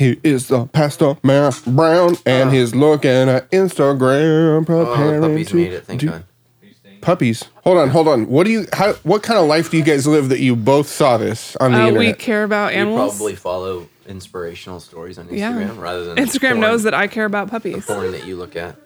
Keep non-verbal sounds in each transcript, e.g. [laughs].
He is the Pastor Matt Brown, and he's looking at Instagram, Oh, preparing puppies to made it. Thank do- God. Puppies. Hold on, hold on. What do you? How? What kind of life do you guys live that you both saw this on the Uh, we care about You animals. probably follow inspirational stories on Instagram Yeah. rather than Instagram porn, knows that I care about puppies. The porn that you look at.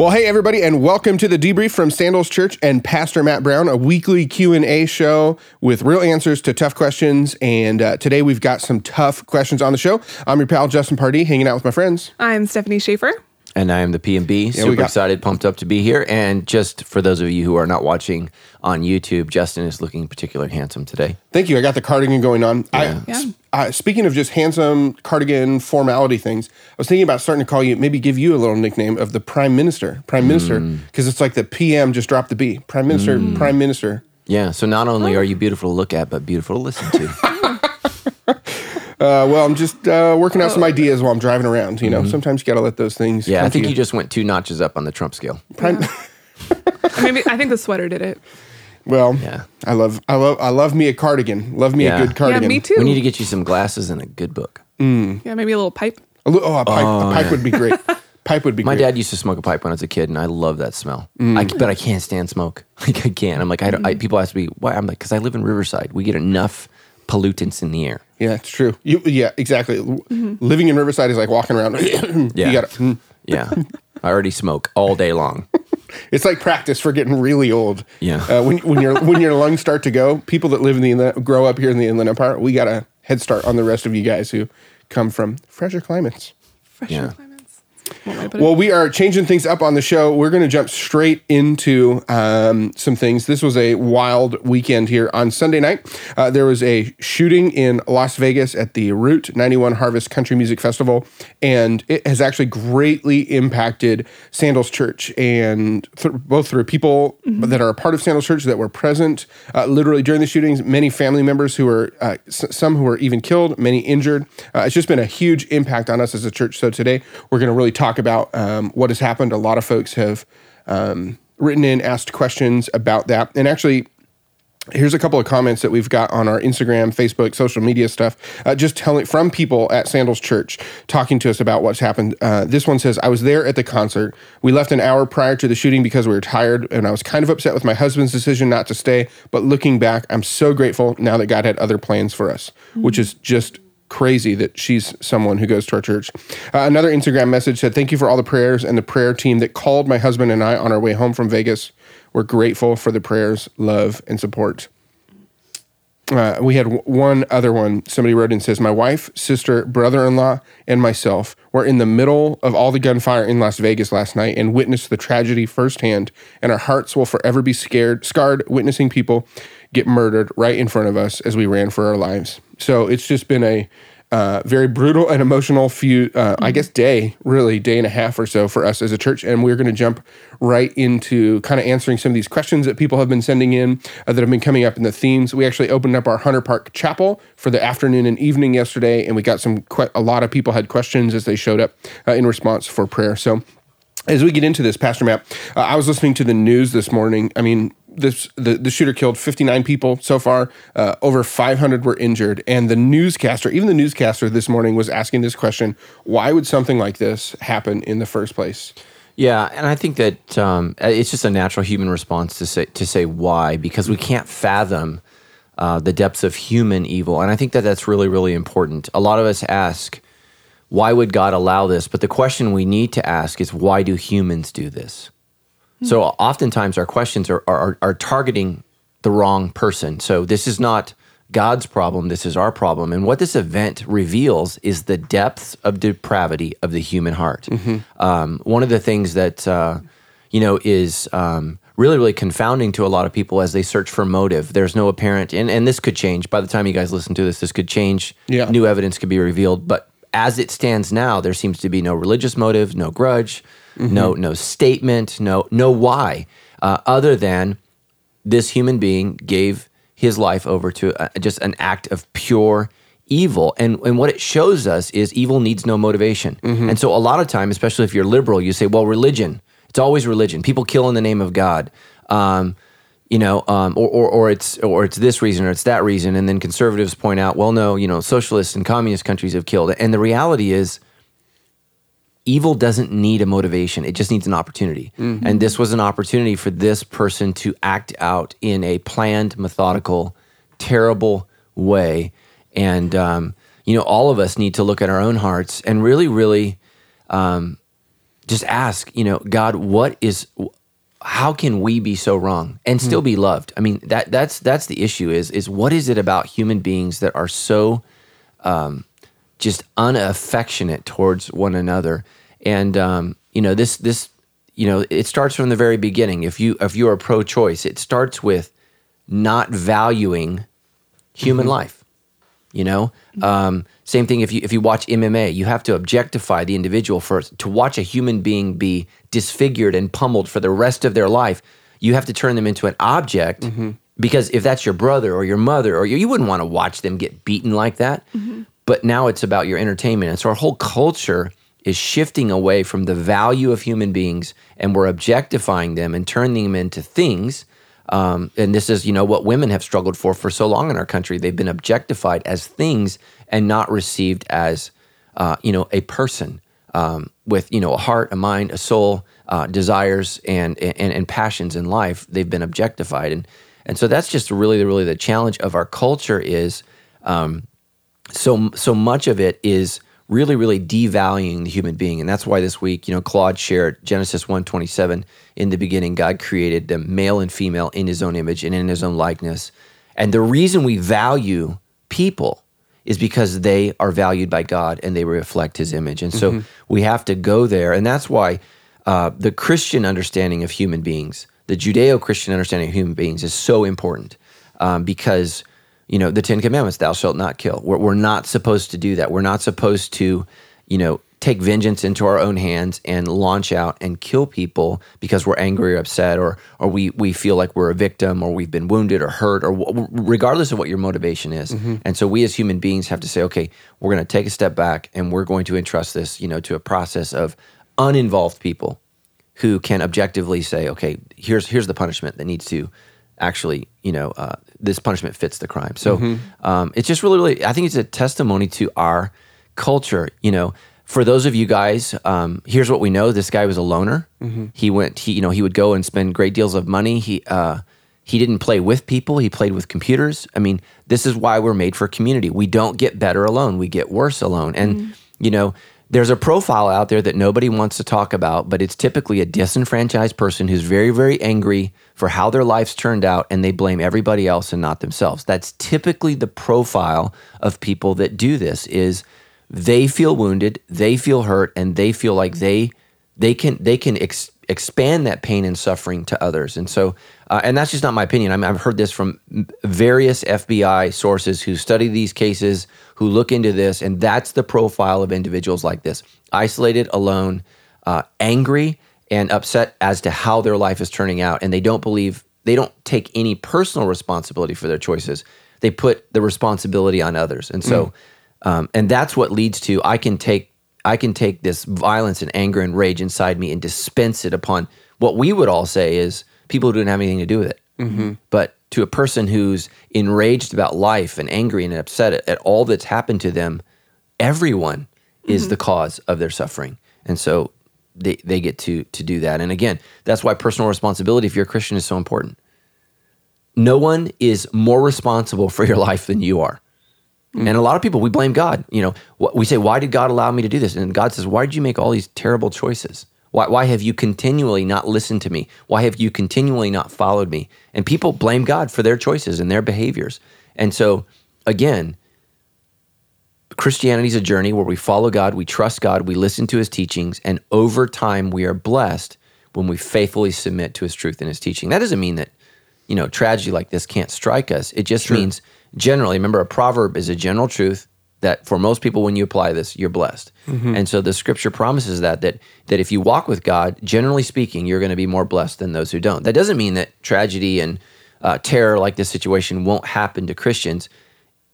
Well, hey everybody, and welcome to the debrief from Sandals Church and Pastor Matt Brown, a weekly Q and A show with real answers to tough questions. And uh, today we've got some tough questions on the show. I'm your pal Justin Pardee, hanging out with my friends. I'm Stephanie Schaefer. And I am the PMB. Super got- excited, pumped up to be here. And just for those of you who are not watching on YouTube, Justin is looking particularly handsome today. Thank you. I got the cardigan going on. I, Yeah. uh, speaking of just handsome cardigan formality things, I was thinking about starting to call you, maybe give you a little nickname of the Prime Minister, Prime Minister, because it's like the PM just dropped the B, Prime Minister, Prime Minister. Yeah. So not only are you beautiful to look at, but beautiful to listen to. [laughs] [laughs] Uh, well, I'm just uh, working out some ideas while I'm driving around. You know, sometimes you got to let those things. yeah. come I to think you just went two notches up on the Trump scale. Prime. [laughs] Maybe I think the sweater did it. Well, Yeah. I love, I love, I love me a cardigan. Love me Yeah. a good cardigan. Yeah, me too. We need to get you some glasses and a good book. yeah, maybe a little pipe. A li- oh, a pipe, a pipe would be great. [laughs] Pipe would be My great. dad used to smoke a pipe when I was a kid, and I love that smell. I, but I can't stand smoke. [laughs] Like I can't. I'm like, I, don't, I people ask me why. I'm like, because I live in Riverside. We get enough pollutants in the air. Yeah, it's true. You, yeah, exactly. Living in Riverside is like walking around. [coughs] You Yeah. got to. Yeah, I already smoke all day long. [laughs] It's like practice for getting really old. Yeah. Uh, when when your when your lungs start to go, people that live in the inland, grow up here in the Inland Empire, we got a head start on the rest of you guys who come from fresher climates. Fresher Yeah. climates. Well, we are changing things up on the show. We're going to jump straight into um, some things. This was a wild weekend here on Sunday night. Uh, there was a shooting in Las Vegas at the Route 91 Harvest Country Music Festival, and it has actually greatly impacted Sandals Church, and th- both through people that are a part of Sandals Church that were present uh, literally during the shootings, many family members who were, uh, s- some who were even killed, many injured. Uh, it's just been a huge impact on us as a church. So today we're going to really talk about um, what has happened. A lot of folks have um, written in, asked questions about that, and actually. Here's a couple of comments that we've got on our Instagram, Facebook, social media stuff, uh, just telling from people at Sandals Church talking to us about what's happened. Uh, this one says, I was there at the concert. We left an hour prior to the shooting because we were tired, and I was kind of upset with my husband's decision not to stay. But looking back, I'm so grateful now that God had other plans for us, which is just crazy that she's someone who goes to our church. Uh, another Instagram message said, Thank you for all the prayers and the prayer team that called my husband and I on our way home from Vegas. We're grateful for the prayers, love, and support. Uh, we had w- one other one. Somebody wrote and says, My wife, sister, brother in law, and myself were in the middle of all the gunfire in Las Vegas last night and witnessed the tragedy firsthand. And our hearts will forever be scared, scarred, witnessing people get murdered right in front of us as we ran for our lives. So it's just been a uh, very brutal and emotional few, uh, I guess, day, really, day and a half or so for us as a church. And we're going to jump right into kind of answering some of these questions that people have been sending in uh, that have been coming up in the themes. We actually opened up our Hunter Park Chapel for the afternoon and evening yesterday, and we got some, que- a lot of people had questions as they showed up uh, in response for prayer. So, as we get into this, Pastor Matt, uh, I was listening to the news this morning. I mean, this the, the shooter killed 59 people so far. Uh, over 500 were injured, and the newscaster, even the newscaster this morning, was asking this question: Why would something like this happen in the first place? Yeah, and I think that um, it's just a natural human response to say to say why because we can't fathom uh, the depths of human evil, and I think that that's really really important. A lot of us ask, why would God allow this? But the question we need to ask is, why do humans do this? So oftentimes our questions are, are are targeting the wrong person. So this is not God's problem. This is our problem. And what this event reveals is the depths of depravity of the human heart. Um, one of the things that uh, you know is um, really really confounding to a lot of people as they search for motive. There's no apparent, and and this could change by the time you guys listen to this. This could change. Yeah. New evidence could be revealed, but as it stands now, there seems to be no religious motive, no grudge, no no statement, no no why, uh, other than this human being gave his life over to uh just an act of pure evil. And, and what it shows us is evil needs no motivation. And so a lot of time, especially if you're liberal, you say, well, religion, it's always religion. People kill in the name of God. Um, you know, um, or, or, or it's or it's this reason or it's that reason, and then conservatives point out, well, no, you know, socialists and communist countries have killed it, and the reality is, evil doesn't need a motivation; it just needs an opportunity. And this was an opportunity for this person to act out in a planned, methodical, terrible way, and um, you know, all of us need to look at our own hearts and really, really just ask, you know, God, what is how can we be so wrong and still be loved? I mean, that that's that's the issue is is what is it about human beings that are so um, just unaffectionate towards one another? And um, you know, this this you know, it starts from the very beginning. If you if you are pro-choice, it starts with not valuing human life. You know, um, same thing. If you if you watch MMA, you have to objectify the individual first. To watch a human being be disfigured and pummeled for the rest of their life, you have to turn them into an object. Because if that's your brother or your mother, or you, you wouldn't want to watch them get beaten like that. But now it's about your entertainment, and so our whole culture is shifting away from the value of human beings, and we're objectifying them and turning them into things um, and this is, you know, what women have struggled for for so long in our country. They've been objectified as things and not received as, uh, you know, a person um, with, you know, a heart, a mind, a soul, uh, desires, and, and and passions in life. They've been objectified, and and so that's just really, really the challenge of our culture is, um, so so much of it is really really devaluing the human being. And that's why this week you know claude shared genesis 127 in the beginning god created them male and female in his own image and in his own likeness. And the reason we value people is because they are valued by god and they reflect his image. And so we have to go there. And that's why uh, the christian understanding of human beings the judeo-christian understanding of human beings is so important um, because you know, the Ten Commandments, thou shalt not kill. We're, we're not supposed to do that. We're not supposed to, you know, take vengeance into our own hands and launch out and kill people because we're angry or upset or, or we, we feel like we're a victim or we've been wounded or hurt or w- regardless of what your motivation is. Mm-hmm. And so we as human beings have to say, okay, we're going to take a step back and we're going to entrust this, you know, to a process of uninvolved people who can objectively say, okay, here's here's the punishment that needs to actually, you know, uh, this punishment fits the crime. So um, it's just really, really, I think it's a testimony to our culture. You know, for those of you guys, um, here's what we know: this guy was a loner. He went, he, you know, he would go and spend great deals of money. He uh, he didn't play with people; he played with computers. I mean, this is why we're made for community. We don't get better alone; we get worse alone. And you know, there's a profile out there that nobody wants to talk about, but it's typically a disenfranchised person who's very, very angry for how their life's turned out and they blame everybody else and not themselves. That's typically the profile of people that do this is they feel wounded, they feel hurt, and they feel like they they can they can ex- expand that pain and suffering to others. And so, uh, and that's just not my opinion. I mean, I've heard this from various FBI sources who study these cases, who look into this, and that's the profile of individuals like this: isolated, alone, uh, angry, and upset as to how their life is turning out, and they don't believe they don't take any personal responsibility for their choices. They put the responsibility on others, and so, um, and that's what leads to I can take I can take this violence and anger and rage inside me and dispense it upon what we would all say is people who didn't have anything to do with it. Mm-hmm. But to a person who's enraged about life and angry and upset at, at all that's happened to them, everyone is mm-hmm. the cause of their suffering. And so they, they get to to do that. And again, that's why personal responsibility, if you're a Christian, is so important. No one is more responsible for your life than you are. Mm. And a lot of people, we blame God. You know, we say, why did God allow me to do this? And God says, why did you make all these terrible choices? Why, why have you continually not listened to me? Why have you continually not followed me? And people blame God for their choices and their behaviors. And so, again, Christianity is a journey where we follow God, we trust God, we listen to his teachings, and over time we are blessed when we faithfully submit to his truth and his teaching. That doesn't mean that, you know, tragedy like this can't strike us. It just means generally, remember, a proverb is a general truth that for most people, when you apply this, you're blessed. And so the scripture promises that that that if you walk with God, generally speaking, you're going to be more blessed than those who don't. That doesn't mean that tragedy and uh, terror like this situation won't happen to Christians.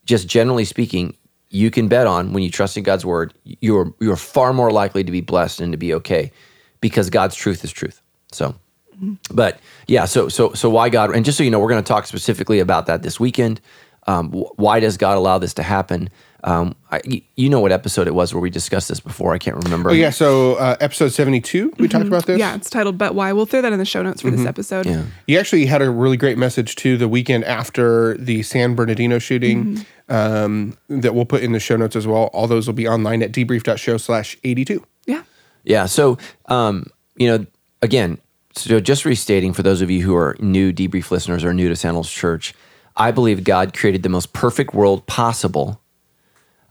Just generally speaking, you can bet on when you trust in God's word, you're you're far more likely to be blessed and to be okay because God's truth is truth. So, but yeah, so so so why God? And just so you know, we're going to talk specifically about that this weekend. Um, why does God allow this to happen? Um, I, y- you know what episode it was where we discussed this before? I can't remember. Oh yeah, so uh, episode seventy two, we talked about this. Yeah, it's titled "But Why." We'll throw that in the show notes for this episode. Yeah. You actually had a really great message too the weekend after the San Bernardino shooting um, that we'll put in the show notes as well. All those will be online at debrief.show slash 82. Yeah. Yeah. So, um, you know, again, so just restating for those of you who are new debrief listeners or new to Sandals Church, I believe God created the most perfect world possible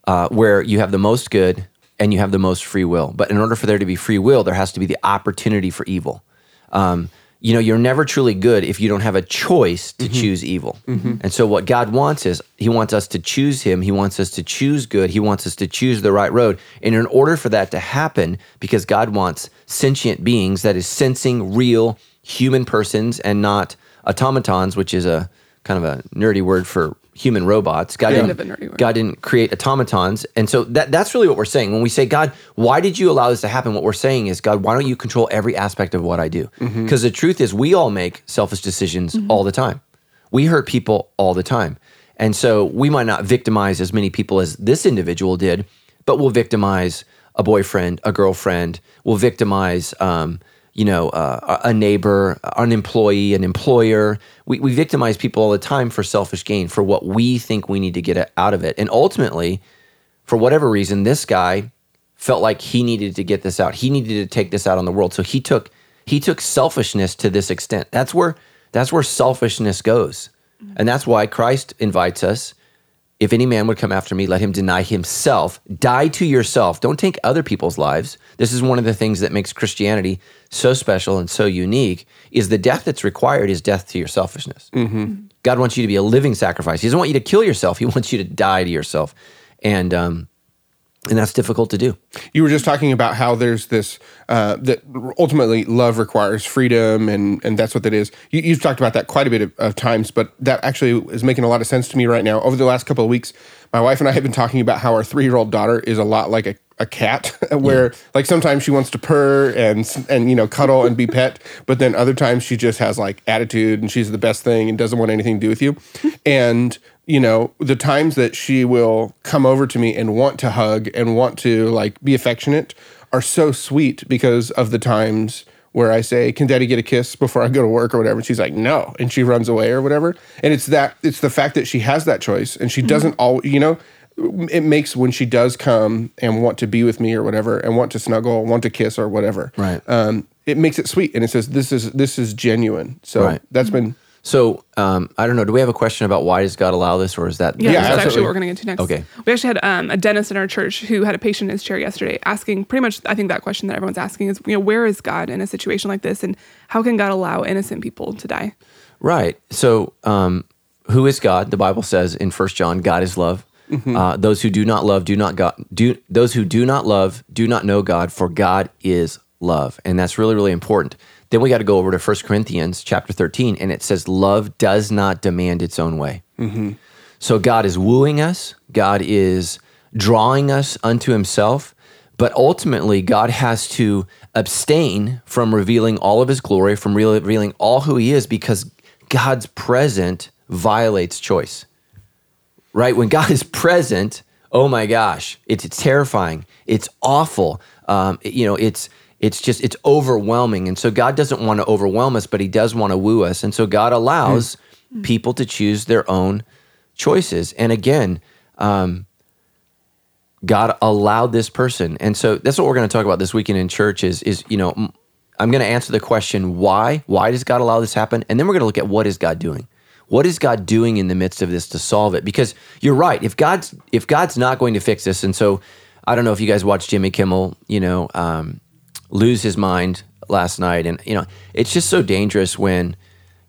uh, where you have the most good and you have the most free will. But in order for there to be free will, there has to be the opportunity for evil. Um, you know, you're never truly good if you don't have a choice to choose evil. And so, what God wants is He wants us to choose Him. He wants us to choose good. He wants us to choose the right road. And in order for that to happen, because God wants sentient beings, that is, sensing real human persons and not automatons, which is a kind of a nerdy word for human robots. God Kind didn't, of a nerdy word. God didn't create automatons. And so that, that's really what we're saying. When we say, God, why did you allow this to happen? What we're saying is, God, why don't you control every aspect of what I do? Because the truth is, we all make selfish decisions all the time. We hurt people all the time. And so we might not victimize as many people as this individual did, but we'll victimize a boyfriend, a girlfriend, we'll victimize, um, you know, uh, a neighbor, an employee, an employer. We, we victimize people all the time for selfish gain, for what we think we need to get out of it. And ultimately, for whatever reason, this guy felt like he needed to get this out. He needed to take this out on the world. So he took he took selfishness to this extent. That's where that's where selfishness goes. And that's why Christ invites us if any man would come after me, let him deny himself. Die to yourself. Don't take other people's lives. This is one of the things that makes Christianity so special and so unique. Is the death that's required is death to your selfishness. God wants you to be a living sacrifice. He doesn't want you to kill yourself. He wants you to die to yourself, and um, and that's difficult to do. You were just talking about how there's this uh, that ultimately love requires freedom, and and that's what that is. You, you've talked about that quite a bit of, of times, but that actually is making a lot of sense to me right now. Over the last couple of weeks, my wife and I have been talking about how our three year old daughter is a lot like a, a cat, [laughs] where like sometimes she wants to purr and and you know cuddle and be [laughs] pet, but then other times she just has like attitude and she's the best thing and doesn't want anything to do with you, [laughs] and you know the times that she will come over to me and want to hug and want to like be affectionate are so sweet because of the times where I say, "Can Daddy get a kiss before I go to work or whatever?" And she's like, "No," and she runs away or whatever. And it's that it's the fact that she has that choice and she mm-hmm. doesn't all you know. It makes when she does come and want to be with me or whatever, and want to snuggle, want to kiss or whatever. Right. Um, it makes it sweet, and it says this is this is genuine. So Right. that's been So um, I don't know. Do we have a question about why does God allow this, or is that Yeah, Yeah, that's actually what we're going to get to next. Okay. We actually had um, a dentist in our church who had a patient in his chair yesterday asking pretty much, I think that question that everyone's asking is, you know, where is God in a situation like this? And how can God allow innocent people to die? Right. So, um, who is God? The Bible says in First John, God is love. Uh, those who do not love do not God do those who do not love do not know God, for God is love, and that's really really important. Then we got to go over to 1 Corinthians chapter thirteen, and it says, "Love does not demand its own way." So God is wooing us. God is drawing us unto Himself. But ultimately, God has to abstain from revealing all of His glory, from revealing all who He is, because God's present violates choice. Right? When God is present, oh my gosh, it's, it's terrifying. It's awful. Um, it- you know, it's it's just it's overwhelming. And so God doesn't want to overwhelm us, but He does want to woo us. And so God allows people to choose their own choices. And again, um, God allowed this person, and so that's what we're going to talk about this weekend in church. Is is you know I'm going to answer the question why why does God allow this happen, and then we're going to look at what is God doing. What is God doing in the midst of this to solve it? Because you're right. If God's if God's not going to fix this, and so I don't know if you guys watched Jimmy Kimmel, you know, um, lose his mind last night, and you know, it's just so dangerous when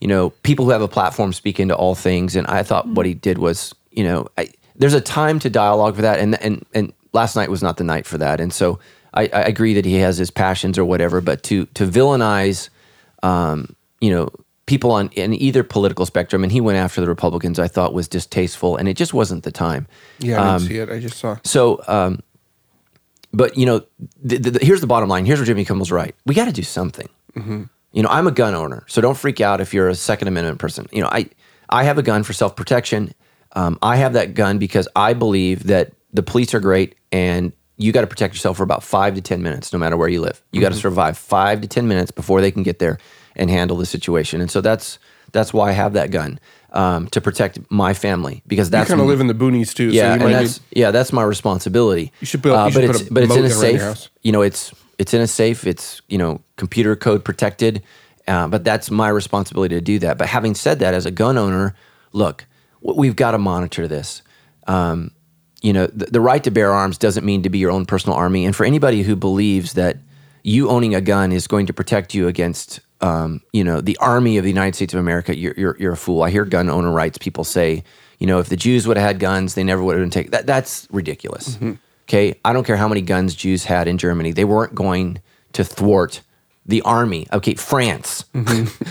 you know people who have a platform speak into all things. And I thought what he did was, you know, I, there's a time to dialogue for that, and and and last night was not the night for that. And so I, I agree that he has his passions or whatever, but to to villainize, um, you know, people on in either political spectrum, and he went after the Republicans. I thought was distasteful, and it just wasn't the time. Yeah, I Um, didn't see it. I just saw. So, um, but you know, the, the, the- here's the bottom line. Here's where Jimmy Kimmel's right. We got to do something. You know, I'm a gun owner, so don't freak out if you're a Second Amendment person. You know, I I have a gun for self protection. Um, I have that gun because I believe that the police are great, and you got to protect yourself for about five to ten minutes, no matter where you live. You got to survive five to ten minutes before they can get there and handle the situation. And so that's that's why I have that gun um, to protect my family because that's kind of live in the boonies too. yeah, so you that's yeah, that's my responsibility. You should build- you but should it's put a but it's in a safe. You know, it's it's in a safe. It's you know computer code protected. Uh, but that's my responsibility to do that. But having said that, as a gun owner, look, we've got to monitor this. Um, you know, the, the right to bear arms doesn't mean to be your own personal army. And for anybody who believes that you owning a gun is going to protect you against, um, you know, the army of the United States of America, you're, you're, you're a fool. I hear gun owner rights people say, you know, if the Jews would have had guns, they never would have been taken. That, that's ridiculous. Okay. I don't care how many guns Jews had in Germany. They weren't going to thwart the army. Okay. France [laughs]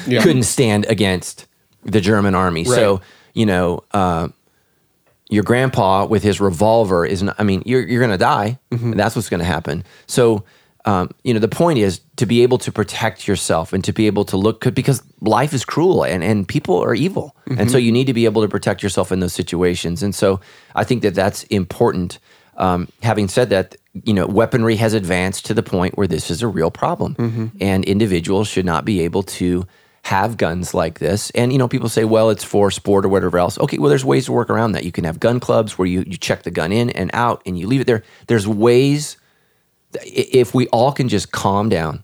Yeah. couldn't stand against the German army. So, you know, uh, your grandpa with his revolver is not, I mean, you're, you're going to die. Mm-hmm. And that's what's going to happen. So, um, you know, the point is to be able to protect yourself and to be able to look good because life is cruel and, and people are evil. And Mm-hmm. so you need to be able to protect yourself in those situations. And so I think that that's important. Um, having said that, you know, weaponry has advanced to the point where this is a real problem Mm-hmm. and individuals should not be able to have guns like this. And you know, people say, well, it's for sport or whatever else. Okay, well, there's ways to work around that. You can have gun clubs where you you check the gun in and out and you leave it there. There's ways if we all can just calm down.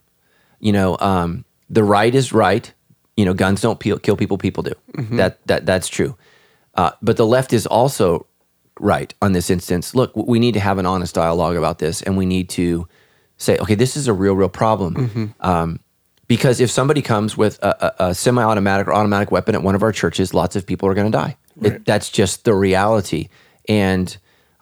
You know, um, the right is right. You know, guns don't peel, kill people. People do. That that that's true. Uh, but the left is also right on this instance. Look, we need to have an honest dialogue about this, and we need to say, okay, this is a real, real problem. Um, because if somebody comes with a, a, a semi-automatic or automatic weapon at one of our churches, lots of people are going to die. It, that's just the reality. And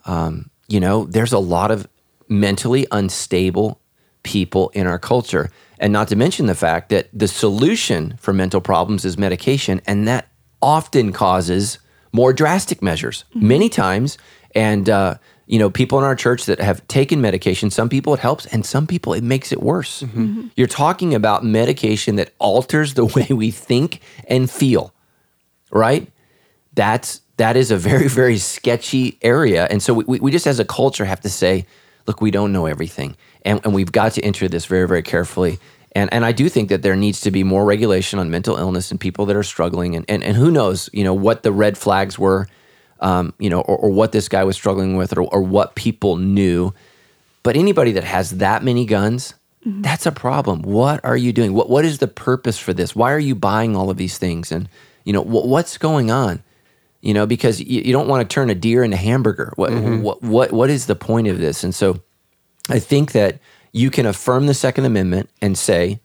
um, you know, there's a lot of mentally unstable people in our culture, and not to mention the fact that the solution for mental problems is medication, and that often causes more drastic measures mm-hmm. many times. And uh, you know, people in our church that have taken medication, some people it helps, and some people it makes it worse. Mm-hmm. Mm-hmm. You're talking about medication that alters the [laughs] way we think and feel, right? That's that is a very very sketchy area, and so we, we, we just as a culture have to say, look, we don't know everything, and and we've got to enter this very very carefully. And and I do think that there needs to be more regulation on mental illness and people that are struggling, and and, and who knows, you know, what the red flags were, um, you know, or, or what this guy was struggling with, or, or what people knew. But anybody that has that many guns, that's a problem. What are you doing? What what is the purpose for this? Why are you buying all of these things? And you know what what's going on? You know because you, you don't want to turn a deer into hamburger. What mm-hmm. what what what is the point of this? And so I think that you can affirm the Second Amendment and say,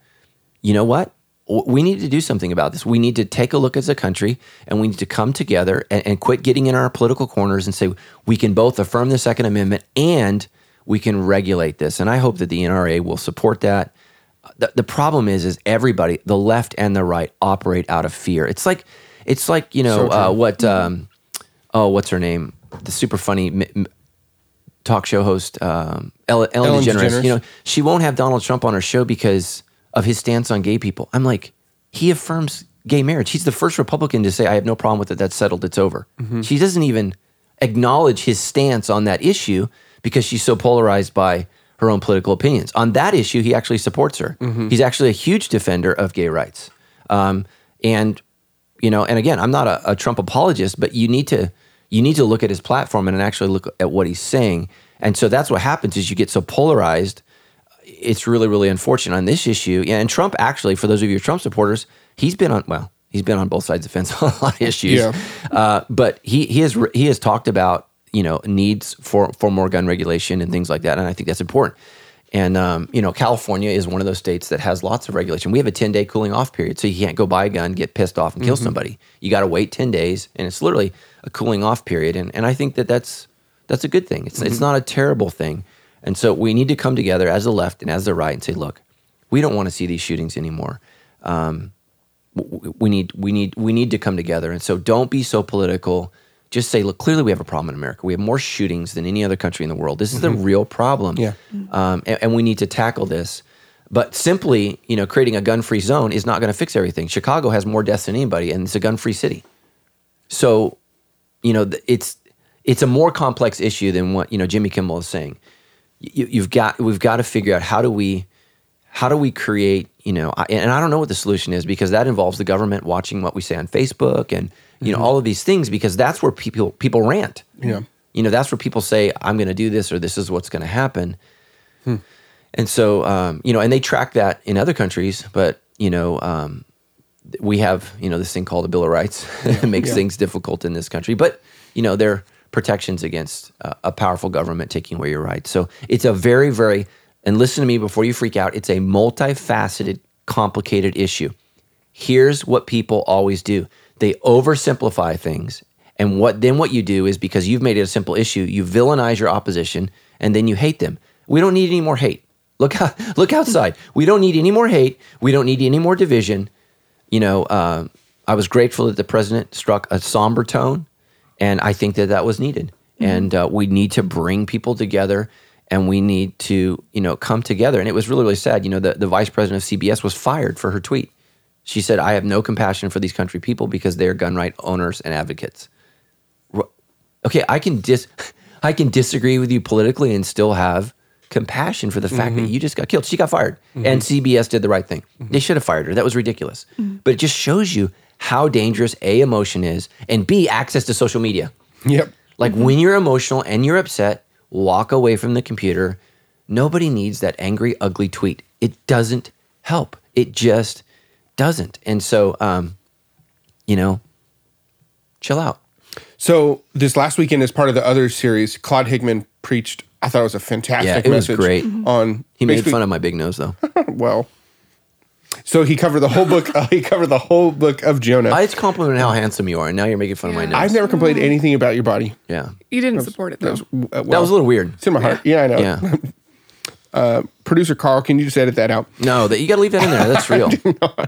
you know what? We need to do something about this. We need to take a look as a country and we need to come together and, and quit getting in our political corners and say we can both affirm the Second Amendment and we can regulate this. And I hope that the NRA will support that. The, the problem is, is everybody, the left and the right, operate out of fear. It's like, it's like you know So uh, what? Um, oh, what's her name? The super funny m- m- talk show host um, Ellen, Ellen, Ellen DeGeneres. DeGeneres. You know, she won't have Donald Trump on her show because of his stance on gay people. I'm like, he affirms gay marriage. He's the first Republican to say, "I have no problem with it. That's settled. It's over." She doesn't even acknowledge his stance on that issue because she's so polarized by her own political opinions. On that issue, he actually supports her. He's actually a huge defender of gay rights. Um, and you know, and again, I'm not a, a Trump apologist, but you need to you need to look at his platform and actually look at what he's saying. And so that's what happens is you get so polarized. It's really, really unfortunate on this issue. Yeah, and Trump actually, for those of you Trump supporters, he's been on well, he's been on both sides of the fence [laughs] on a lot of issues. Yeah. Uh, but he he has he has talked about you know needs for for more gun regulation and things like that, and I think that's important. And um, you know, California is one of those states that has lots of regulation. We have a ten day cooling off period, so you can't go buy a gun, get pissed off, and kill somebody. You got to wait ten days, and it's literally a cooling off period. And and I think that that's that's a good thing. It's it's not a terrible thing. And so we need to come together as the left and as the right and say, look, we don't want to see these shootings anymore. Um, we need we need we need to come together. And so don't be so political. Just say, look, clearly we have a problem in America. We have more shootings than any other country in the world. This is the real problem. Yeah. Um, and, and we need to tackle this. But simply, you know, creating a gun-free zone is not going to fix everything. Chicago has more deaths than anybody, and it's a gun-free city. So, you know, it's it's a more complex issue than what you know Jimmy Kimmel is saying. You, you've got we've got to figure out how do we how do we create you know I- and i don't know what the solution is because that involves the government watching what we say on facebook and you know all of these things because that's where people people rant. Yeah. you know that's where people say i'm going to do this or this is what's going to happen and so um, you know and they track that in other countries but you know um, we have you know this thing called the bill of rights. [laughs] It makes Yeah. things difficult in this country but you know there are protections against uh, a powerful government taking away your rights. So it's a very very and listen to me before you freak out it's a multifaceted complicated issue. Here's what people always do they oversimplify things and what then what you do is because you've made it a simple issue you villainize your opposition and then you hate them. We don't need any more hate. Look out, [laughs] look outside. We don't need any more hate. We don't need any more division. You know uh, i was grateful that the president struck a somber tone and i think that that was needed. And uh, we need to bring people together and we need to you know come together. And it was really really sad. You know the, the vice president of cbs was fired for her tweet she said i have no compassion for these country people because they're gun right owners and advocates. Okay i can dis [laughs] i can disagree with you politically and still have compassion for the fact that mm-hmm. you just got killed. She got fired. Mm-hmm. And cbs did the right thing. Mm-hmm. They should have fired her. That was ridiculous. But it just shows you how dangerous a emotion is and b access to social media. Yep. like when you're emotional and you're upset, walk away from the computer. Nobody needs that angry, ugly tweet. It doesn't help. It just doesn't. And so, um, you know, chill out. So this last weekend, as part of the other series, Claude Higman preached. I thought it was a fantastic Yeah, it was great. On He made fun of my big nose, though. [laughs] well. So he covered the whole book. Uh, he covered the whole book of Jonah. I just complimented how handsome you are, and now you're making fun of my nose. I've never complained anything about your body. yeah, You didn't support it though. Uh, well, that was a little weird. It's in my heart. Yeah, I know. Yeah, [laughs] Producer Carl, can you just edit that out? no, that you got to leave that in there. That's [laughs] real.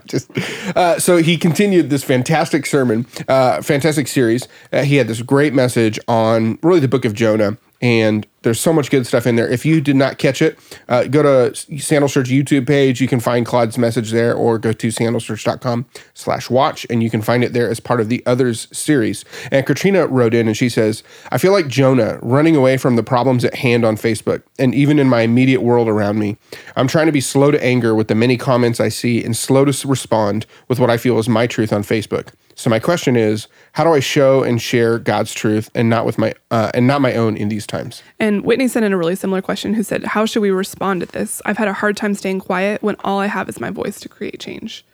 just uh, so he continued this fantastic sermon, uh, fantastic series. Uh, he had this great message on really the book of Jonah, and there's so much good stuff in there. If you did not catch it, uh, go to Sandals Church YouTube page. You can find Claude's message there, or go to sandalschurch.com slash watch, and you can find it there as part of the Others series. And Katrina wrote in, and she says, I feel like Jonah running away from the problems at hand on Facebook, and even in my immediate world around me. I'm trying to be slow to anger with the many comments I see and slow to respond with what I feel is my truth on Facebook. So my question is, how do I show and share God's truth and not with my uh, and not my own in these times? And Whitney sent in a really similar question who said, How should we respond to this? I've had a hard time staying quiet when all I have is my voice to create change.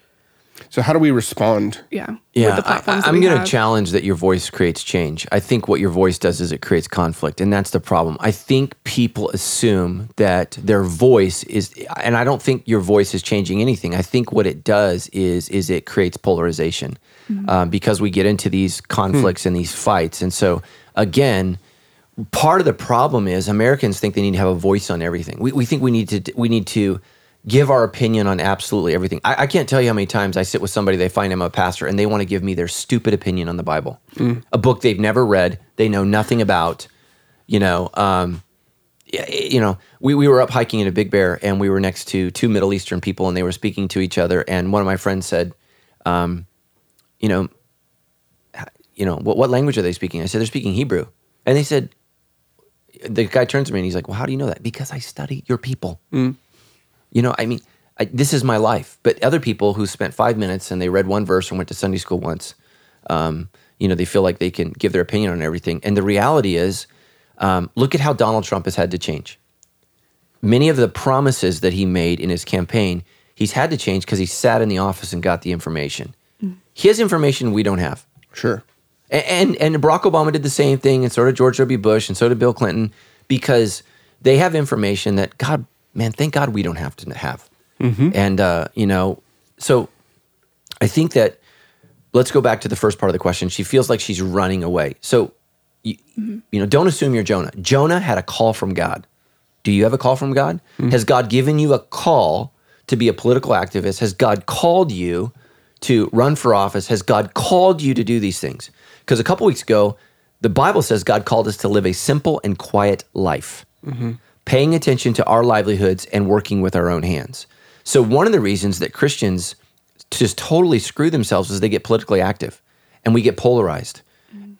So how do we respond? Yeah. Yeah, With the platforms I, am going to challenge that your voice creates change. I think what your voice does is it creates conflict, and that's the problem. I think people assume that their voice is, and I don't think your voice is changing anything. I think what it does is is it creates polarization um, because we get into these conflicts and these fights, and so again. Part of the problem is Americans think they need to have a voice on everything. We, we think we need to we need to give our opinion on absolutely everything. I, I can't tell you how many times I sit with somebody, they find I'm a pastor, and they want to give me their stupid opinion on the Bible, a book they've never read, they know nothing about. You know, um, you know, we, we were up hiking in a Big Bear, and we were next to two Middle Eastern people, and they were speaking to each other. And one of my friends said, um, "You know, you know, what, what language are they speaking?" I said, "They're speaking Hebrew," and they said, the guy turns to me and he's like, "Well, how do you know that?" Because I study your people. You know, I mean, I, this is my life. But other people who spent five minutes and they read one verse and went to Sunday school once, um, you know, they feel like they can give their opinion on everything. And the reality is, um, look at how Donald Trump has had to change. Many of the promises that he made in his campaign, he's had to change because he sat in the office and got the information. He has information we don't have. Sure. A- And and Barack Obama did the same thing, and so did George W. Bush, and so did Bill Clinton, because they have information that God, man, thank God we don't have to have. Mm-hmm. And uh, you know, so I think that let's go back to the first part of the question. She feels like she's running away. So you, mm-hmm. you know, don't assume you're Jonah. Jonah had a call from God. Do you have a call from God? Mm-hmm. Has God given you a call to be a political activist? Has God called you to run for office? Has God called you to do these things? Because a couple weeks ago, the Bible says God called us to live a simple and quiet life, paying attention to our livelihoods and working with our own hands. So, one of the reasons that Christians just totally screw themselves is they get politically active and we get polarized.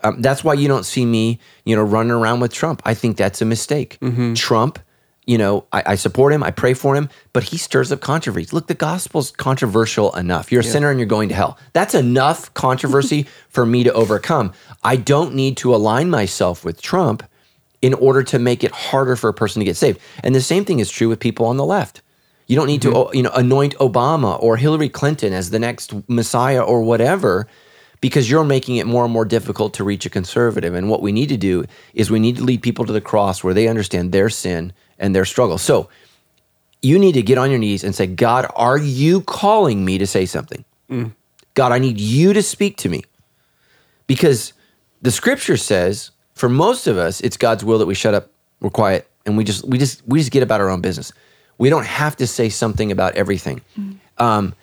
Um, that's why you don't see me, you know, running around with Trump. I think that's a mistake. Trump, you know, I, I support him, I pray for him, but he stirs up controversy. Look, the gospel's controversial enough. You're a sinner and you're going to hell. That's enough controversy [laughs] for me to overcome. I don't need to align myself with Trump in order to make it harder for a person to get saved. And the same thing is true with people on the left. You don't need to, mm-hmm. uh, you know, anoint Obama or Hillary Clinton as the next messiah or whatever because you're making it more and more difficult to reach a conservative. And what we need to do is we need to lead people to the cross where they understand their sin and their struggle. So you need to get on your knees and say, God, are you calling me to say something? Mm. God, I need you to speak to me. Because the scripture says, for most of us, it's God's will that we shut up, we're quiet, and we just we just we just get about our own business. We don't have to say something about everything. Um,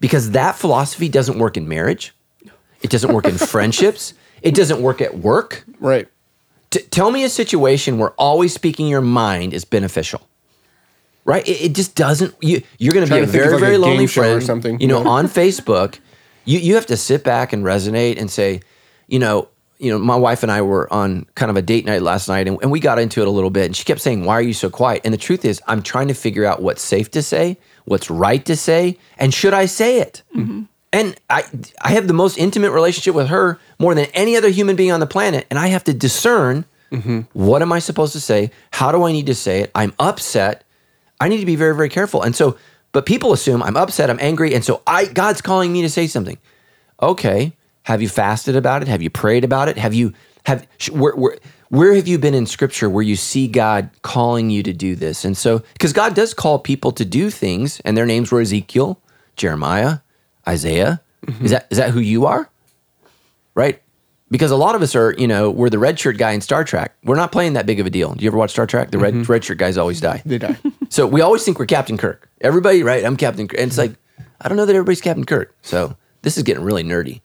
because that philosophy doesn't work in marriage. It doesn't work in [laughs] friendships. It doesn't work at work. Right. T- tell me a situation where always speaking your mind is beneficial. Right? It, it just doesn't. You, you're going to be a to think of very, like very a lonely show or something, You know, on Facebook, you, you have to sit back and resonate and say, you know, you know, my wife and I were on kind of a date night last night and, and we got into it a little bit. And she kept saying, Why are you so quiet? And the truth is, I'm trying to figure out what's safe to say, what's right to say, and should I say it? Mm-hmm. And I, I have the most intimate relationship with her more than any other human being on the planet. And I have to discern mm-hmm. what am I supposed to say? How do I need to say it? I'm upset. I need to be very, very careful. And so, but people assume I'm upset, I'm angry. And so I, God's calling me to say something. Okay. Have you fasted about it? Have you prayed about it? Have you, have, where, where, where have you been in scripture where you see God calling you to do this? And so, because God does call people to do things, and their names were Ezekiel, Jeremiah, Isaiah. Mm-hmm. Is that is that who you are? Right? Because a lot of us are, you know, we're the red shirt guy in Star Trek. We're not playing that big of a deal. Do you ever watch Star Trek? The red mm-hmm. red shirt guys always die. They die. [laughs] So we always think we're Captain Kirk. Everybody, right? I'm Captain Kirk. And it's mm-hmm. like, I don't know that everybody's Captain Kirk. So this is getting really nerdy.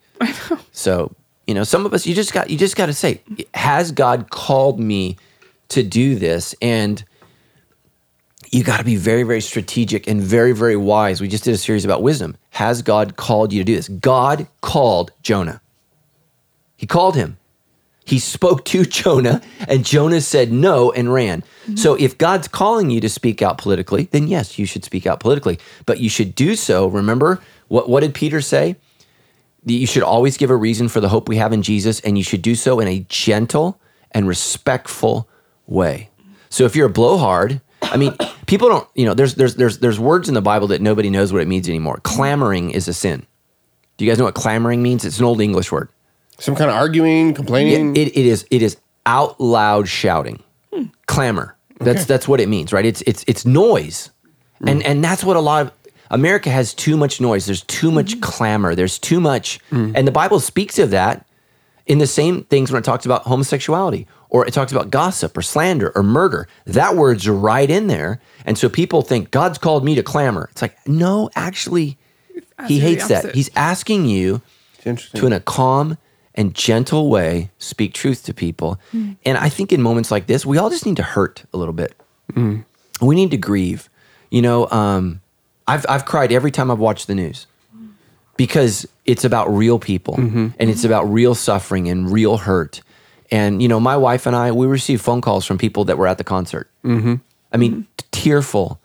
So, you know, some of us you just got you just got to say, has God called me to do this? And you got to be very, very strategic and very, very wise. We just did a series about wisdom. Has God called you to do this? God called Jonah. He called him. He spoke to [laughs] Jonah, and Jonah said no and ran. Mm-hmm. So, if God's calling you to speak out politically, then yes, you should speak out politically. But you should do so. Remember, what, what did Peter say? That You should always give a reason for the hope we have in Jesus, and you should do so in a gentle and respectful way. So, if you're a blowhard, I mean, [coughs] people don't, you know, there's, there's, there's, there's words in the Bible that nobody knows what it means anymore. Clamoring is a sin. Do you guys know what clamoring means? It's an old English word. Some kind of arguing, complaining. it, it is it is out loud shouting, hmm. clamor. That's that's what it means, right? It's it's it's noise, and hmm. and that's what a lot of America has too much noise. There's too much clamor. There's too much, and the Bible speaks of that in the same things when it talks about homosexuality or it talks about gossip or slander or murder. That word's right in there, and so people think God's called me to clamor. It's like no, actually, He hates that. He's asking you to in a calm and gentle way speak truth to people. And I think in moments like this, we all just need to hurt a little bit. We need to grieve. You know, um, I've I've cried every time I've watched the news because it's about real people mm-hmm. and it's mm-hmm. about real suffering and real hurt. And you know, my wife and I, we received phone calls from people that were at the concert. Mm-hmm. I mean, mm-hmm. tearful.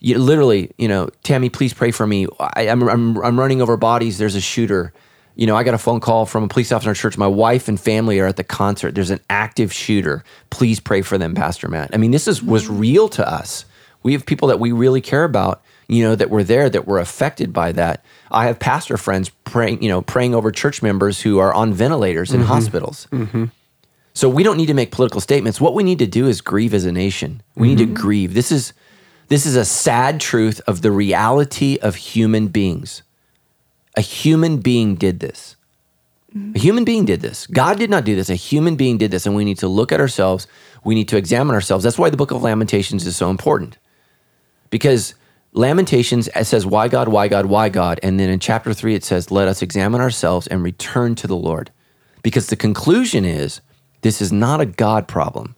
You literally, you know, Tammy, please pray for me. I, I'm, I'm I'm running over bodies. There's a shooter. You know, I got a phone call from a police officer in our church. My wife and family are at the concert. There's an active shooter. Please pray for them, Pastor Matt. I mean, this is was real to us. We have people that we really care about, you know, that were there that were affected by that. I have pastor friends praying, you know, praying over church members who are on ventilators in mm-hmm. hospitals. Mm-hmm. So we don't need to make political statements. What we need to do is grieve as a nation. We need to mm-hmm. grieve. This is this is a sad truth of the reality of human beings. A human being did this. A human being did this. God did not do this. A human being did this and we need to look at ourselves. We need to examine ourselves. That's why the book of Lamentations is so important. Because Lamentations it says, Why God, why God, why God? And then in chapter three, it says, Let us examine ourselves and return to the Lord. Because the conclusion is this is not a God problem,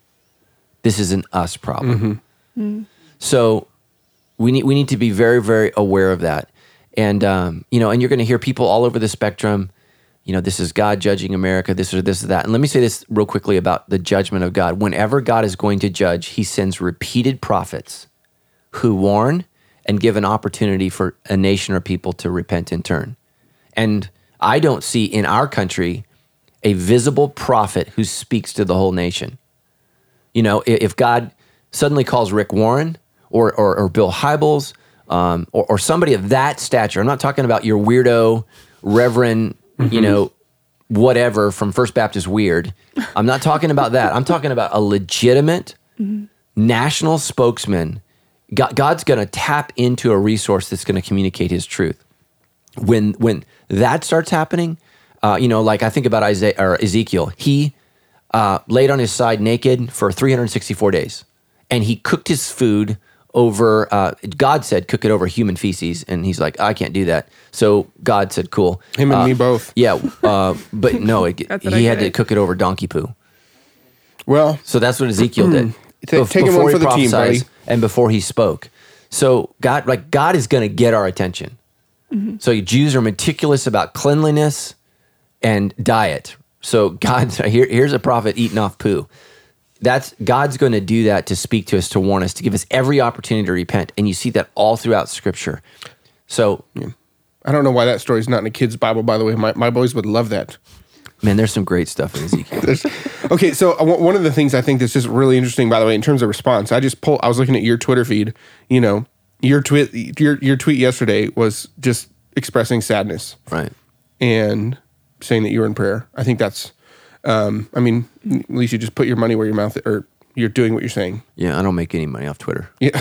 this is an us problem. So we need, we need to be very, very aware of that. And, um, you know, and you're going to hear people all over the spectrum. You know, this is God judging America, this or this or that. And let me say this real quickly about the judgment of God. Whenever God is going to judge, he sends repeated prophets who warn and give an opportunity for a nation or people to repent and turn. And I don't see in our country a visible prophet who speaks to the whole nation. You know, if God suddenly calls Rick Warren or, or, or Bill Hybels um, or, or somebody of that stature, I'm not talking about your weirdo Reverend, you know, whatever from First Baptist Weird. I'm not talking about that. I'm talking about a legitimate national spokesman. God, God's going to tap into a resource that's going to communicate His truth. When when that starts happening, uh, you know, like I think about Isaiah or Ezekiel, he uh, laid on his side naked for 364 days, and he cooked his food over. Uh, God said, "Cook it over human feces," and he's like, "I can't do that." So God said, "Cool." Him and Uh, me both. Yeah, uh, but no, it, [laughs] That's what I he had get. to cook it over donkey poo. Well, So that's what Ezekiel did. [clears throat] Ta- Bef- taking before one for the team, prophesied buddy. And before he spoke. So God, like God is going to get our attention. Mm-hmm. So Jews are meticulous about cleanliness and diet. So God, [laughs] here, here's a prophet eating off poo. That's God's going to do that to speak to us, to warn us, to give us every opportunity to repent. And you see that all throughout Scripture. So, I don't know why that story's not in a kid's Bible. By the way, my, my boys would love that. Man, there's some great stuff in Ezekiel. [laughs] okay, so uh, one one of the things I think that's just really interesting, by the way, in terms of response, I just pull. I was looking at your Twitter feed. You know, your tweet, your your tweet yesterday was just expressing sadness right. and saying that you were in prayer. I think that's. Um, I mean, at least you just put your money where your mouth, or you're doing what you're saying. Yeah, I don't make any money off Twitter. [laughs] Yeah.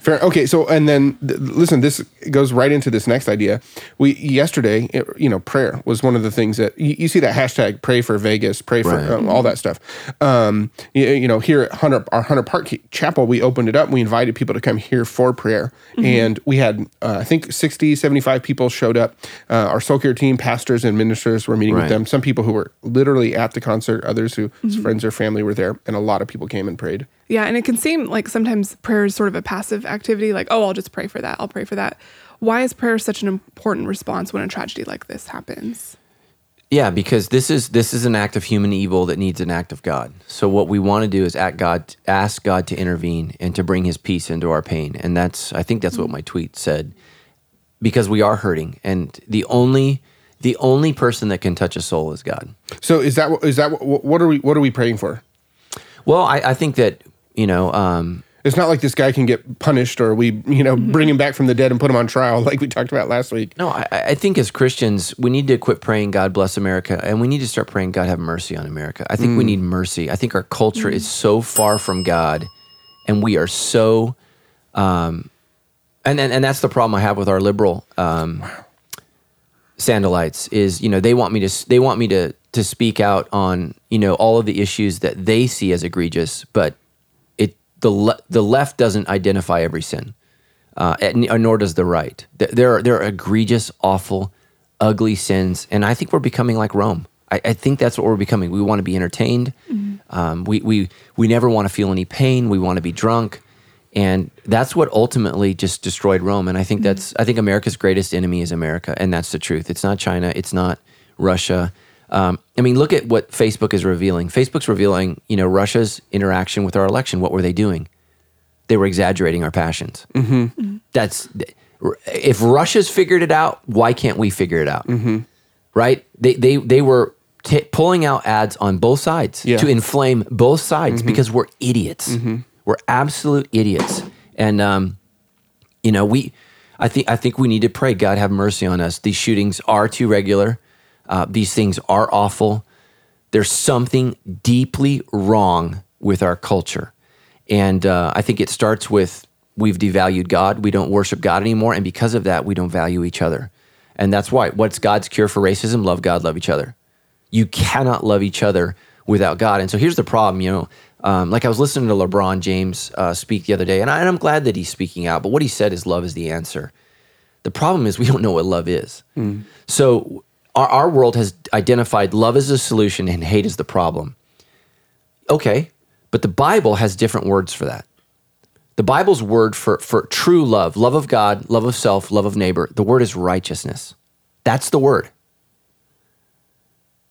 Fair. Okay. So, and then th- listen, this goes right into this next idea. We, yesterday, it- you know, prayer was one of the things that you, you see that hashtag pray for Vegas, pray for Right. um, all that stuff. Um, you, you know, here at Hunter, our Hunter Park Chapel, we opened it up. We invited people to come here for prayer. And we had, uh, I think 60, 75 people showed up. Uh, our soul care team, pastors and ministers were meeting with them. Some people who were literally at the concert, others who friends or family were there. And a lot of people came and prayed. Yeah, and it can seem like sometimes prayer is sort of a passive activity, like, oh, I'll just pray for that. I'll pray for that. Why is prayer such an important response when a tragedy like this happens? Yeah, because this is this is an act of human evil that needs an act of God. So what we want to do is act God, ask God to intervene and to bring His peace into our pain, and that's I think that's what mm-hmm. my tweet said, because we are hurting, and the only the only person that can touch a soul is God. So is that what- is that what, what are we what are we praying for? Well, I, I think that you know, um, It's not like this guy can get punished or we you know bring him back from the dead and put him on trial [laughs] like we talked about last week. no, I, I think as Christians we need to quit praying God bless America, and we need to start praying God have mercy on America. I think we need mercy. I think our culture is so far from God, and we are so um, and, and and that's the problem I have with our liberal um, sandalites is you know they want me to they want me to to speak out on you know all of the issues that they see as egregious, but it the le- the left doesn't identify every sin, uh, and, nor does the right. Th- There are there are egregious, awful, ugly sins, and I think we're becoming like Rome. I, I think that's what we're becoming. We want to be entertained. Um, we we we never want to feel any pain. We want to be drunk, and that's what ultimately just destroyed Rome. And I think that's I think America's greatest enemy is America, and that's the truth. It's not China. It's not Russia. Um, I mean, look at what Facebook is revealing. Facebook's revealing, you know, Russia's interaction with our election. What were they doing? They were exaggerating our passions. Mm-hmm. That's if Russia's figured it out, why can't we figure it out? Mm-hmm. Right? They they they were t- pulling out ads on both sides Yeah. to inflame both sides because we're idiots. We're absolute idiots, and um, you know we. I think I think we need to pray. God have mercy on us. These shootings are too regular. Uh, these things are awful. There's something deeply wrong with our culture, and uh, I think it starts with we've devalued God. We don't worship God anymore, and because of that, we don't value each other. And that's why. What's God's cure for racism? Love God, love each other. You cannot love each other without God. And so here's the problem. You know, Um, like I was listening to LeBron James uh, speak the other day, and, I, and I'm glad that he's speaking out. But what he said is love is the answer. The problem is we don't know what love is. So our, our world has identified love as a solution and hate as the problem. Okay, but the Bible has different words for that. The Bible's word for, for true love, love of God, love of self, love of neighbor, the word is righteousness. That's the word.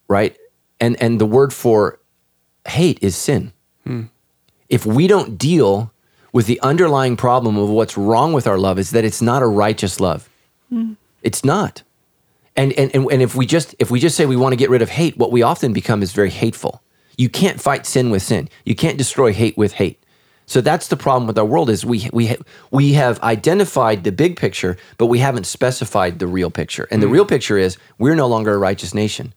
Right? And and the word for hate is sin. Hmm. If we don't deal with the underlying problem of what's wrong with our love is that it's not a righteous love. Hmm. It's not. And, and and and if we just if we just say we want to get rid of hate, what we often become is very hateful. You can't fight sin with sin. You can't destroy hate with hate. So that's the problem with our world is we we we have identified the big picture, but we haven't specified the real picture. And the mm. real picture is we're no longer a righteous nation.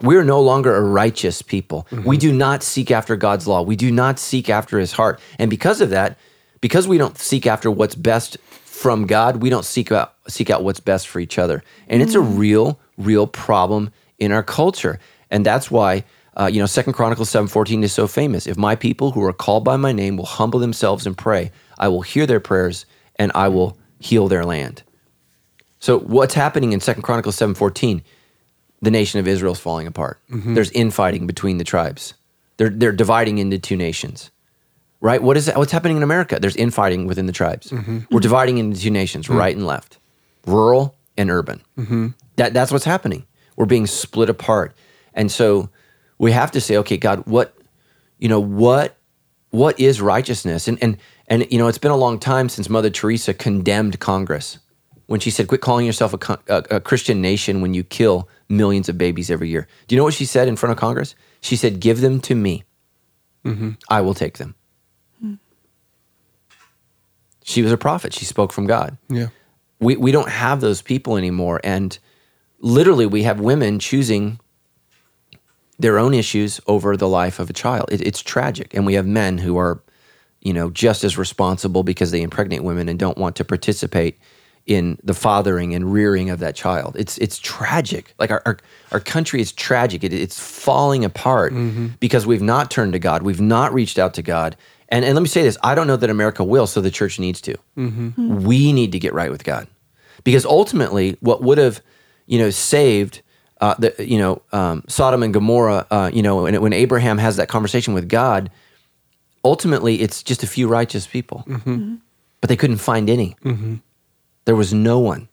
We're no longer a righteous people. Mm-hmm. We do not seek after God's law. We do not seek after his heart. And because of that, because we don't seek after what's best from God, we don't seek out seek out what's best for each other. And it's a real real problem in our culture. And that's why uh, you know, Second Chronicles seven fourteen is so famous. If my people who are called by my name will humble themselves and pray, I will hear their prayers and I will heal their land. So what's happening in Second Chronicles seven fourteen? The nation of Israel is falling apart. There's infighting between the tribes. They're they're dividing into two nations. Right? What is that? What's happening in America? There's infighting within the tribes. Mm-hmm. We're mm-hmm. dividing into two nations, mm-hmm. right and left, rural and urban. That that's what's happening. We're being split apart, and so we have to say, okay, God, what, you know, what, what is righteousness? And and and you know, it's been a long time since Mother Teresa condemned Congress when she said, "Quit calling yourself a, a, a Christian nation when you kill millions of babies every year." Do you know what she said in front of Congress? She said, "Give them to me. I will take them." She was a prophet. She spoke from God Yeah. we, we don't have those people anymore. And literally, we have women choosing their own issues over the life of a child. It, it's tragic. And we have men who are, you know, just as responsible because they impregnate women and don't want to participate in the fathering and rearing of that child. It's it's tragic. Like our our, our country is tragic. It, it's falling apart mm-hmm. because we've not turned to God. We've not reached out to God. And and let me say this: I don't know that America will, so the church needs to. We need to get right with God, because ultimately, what would have, you know, saved. Uh, the you know um, Sodom and Gomorrah, uh, you know, when, when Abraham has that conversation with God, ultimately it's just a few righteous people, but they couldn't find any. There was no one.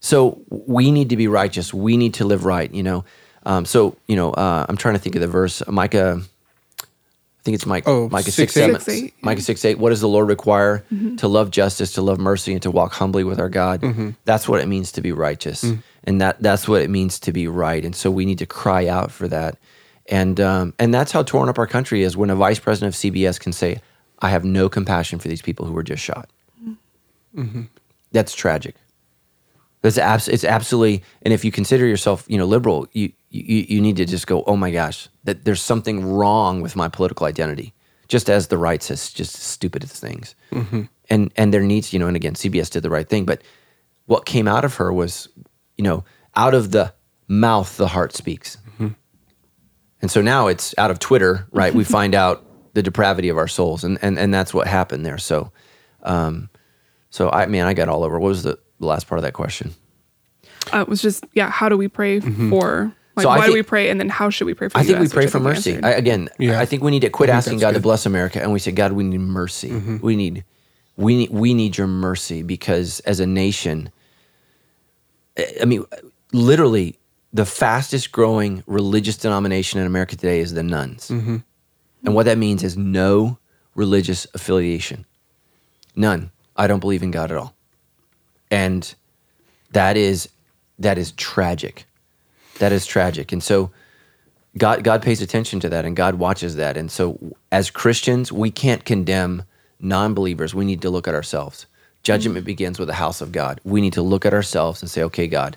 So we need to be righteous. We need to live right. You know. Um, so you know, uh, I'm trying to think of the verse. Micah. I think it's Mike, Oh, Micah six, six, seven. Six, eight, Micah six eight. What does the Lord require? Mm-hmm. To love justice, to love mercy, and to walk humbly with our God. Mm-hmm. That's what it means to be righteous, mm-hmm. and that that's what it means to be right. And so we need to cry out for that. And um, and that's how torn up our country is when a vice president of CBS can say, "I have no compassion for these people who were just shot." That's tragic. That's abs- it's absolutely. And if you consider yourself, you know, liberal, you, you you need to just go, oh my gosh, that there's something wrong with my political identity. Just as the right says, just stupid as things. And and there needs, you know, and again, CBS did the right thing, but what came out of her was, you know, out of the mouth the heart speaks. And so now it's out of Twitter, right? we [laughs] find out the depravity of our souls, and and and that's what happened there. So, um, so I mean, I got all over. What was the, the last part of that question? Uh, it was just, yeah, how do we pray mm-hmm. for, like, So I why do we pray? And then how should we pray for I the think we pray for think mercy. I, again, Yeah. I think we need to quit asking that's God to bless America, and we say, God, we need mercy. We need, we need, we need your mercy because as a nation, I- I mean, literally, the fastest growing religious denomination in America today is the nones, and what that means is no religious affiliation, none. I don't believe in God at all, and that is that is tragic. That is tragic, and so. God God pays attention to that and God watches that. And so as Christians, we can't condemn non-believers. We need to look at ourselves. Judgment mm. begins with the house of God. We need to look at ourselves and say, "Okay, God,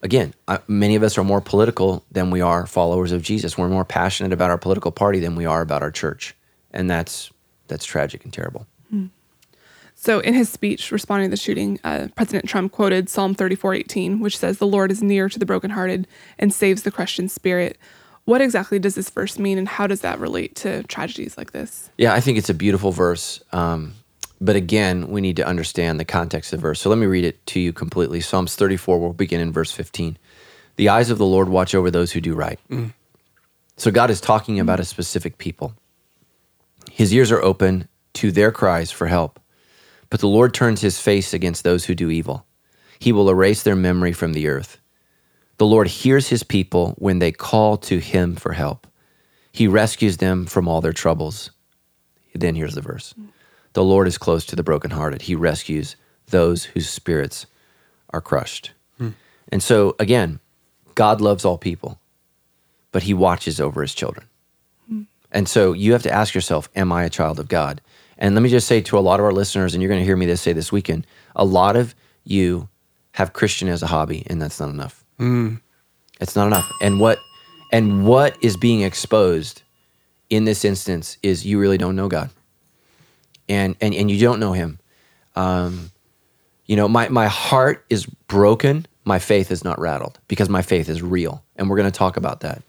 again, I, many of us are more political than we are followers of Jesus. We're more passionate about our political party than we are about our church." And that's that's tragic and terrible. Hmm. So, in his speech responding to the shooting, uh, President Trump quoted Psalm 34:18, which says, "The Lord is near to the brokenhearted and saves the crushed in spirit." what exactly does this verse mean and how does that relate to tragedies like this? Yeah, I think it's a beautiful verse. Um, but again, we need to understand the context of the verse. So let me read it to you completely. Psalms 34, we'll begin in verse 15. The eyes of the Lord watch over those who do right. So God is talking about a specific people. His ears are open to their cries for help. But the Lord turns his face against those who do evil. He will erase their memory from the earth. The Lord hears his people when they call to him for help. He rescues them from all their troubles. Then here's the verse The Lord is close to the brokenhearted. He rescues those whose spirits are crushed. Hmm. And so, again, God loves all people, but he watches over his children. Hmm. And so you have to ask yourself, am I a child of God? And let me just say to a lot of our listeners, and you're going to hear me this say this weekend, a lot of you have Christian as a hobby, and that's not enough. It's not enough. And what and what is being exposed in this instance is you really don't know God. And and and you don't know him. Um, you know, my my heart is broken, my faith is not rattled because my faith is real. And we're going to talk about that.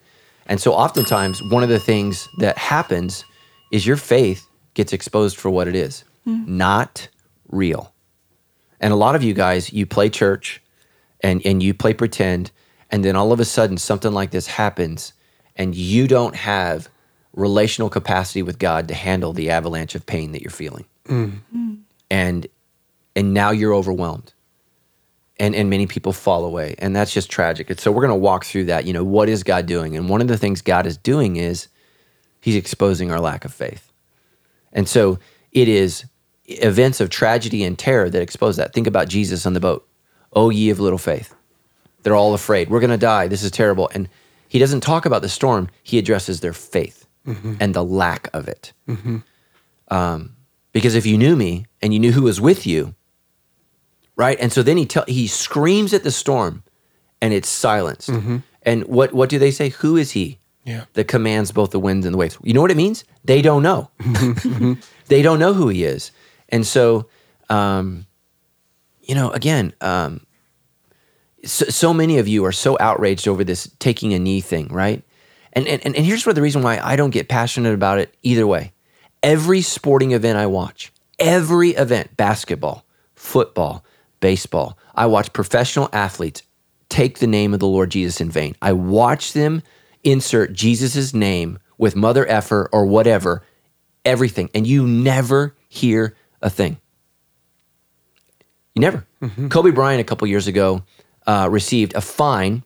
And so oftentimes one of the things that happens is your faith gets exposed for what it is, not real. And a lot of you guys, you play church and, and you play pretend, and then all of a sudden something like this happens, and you don't have relational capacity with God to handle the avalanche of pain that you're feeling. Mm. And and now you're overwhelmed. And and many people fall away. And that's just tragic. And so we're gonna walk through that. You know, what is God doing? And one of the things God is doing is He's exposing our lack of faith. And so it is events of tragedy and terror that expose that. Think about Jesus on the boat. Oh, ye of little faith. They're all afraid. We're going to die. This is terrible. And he doesn't talk about the storm, he addresses their faith mm-hmm. and the lack of it. Mm-hmm. Um, because if you knew me and you knew who was with you, right? And so then he tell, he screams at the storm and it's silenced. Mm-hmm. And what, what do they say? Who is he? Yeah. that commands both the winds and the waves. You know what it means? They don't know. [laughs] they don't know who he is. And so, um, you know, again, um, so, so many of you are so outraged over this taking a knee thing, right? And, and, and here's where the reason why I don't get passionate about it either way. Every sporting event I watch, every event, basketball, football, baseball, I watch professional athletes take the name of the Lord Jesus in vain. I watch them insert Jesus' name with mother effer or whatever, everything, and you never hear a thing. You never. Kobe Bryant a couple years ago uh, received a fine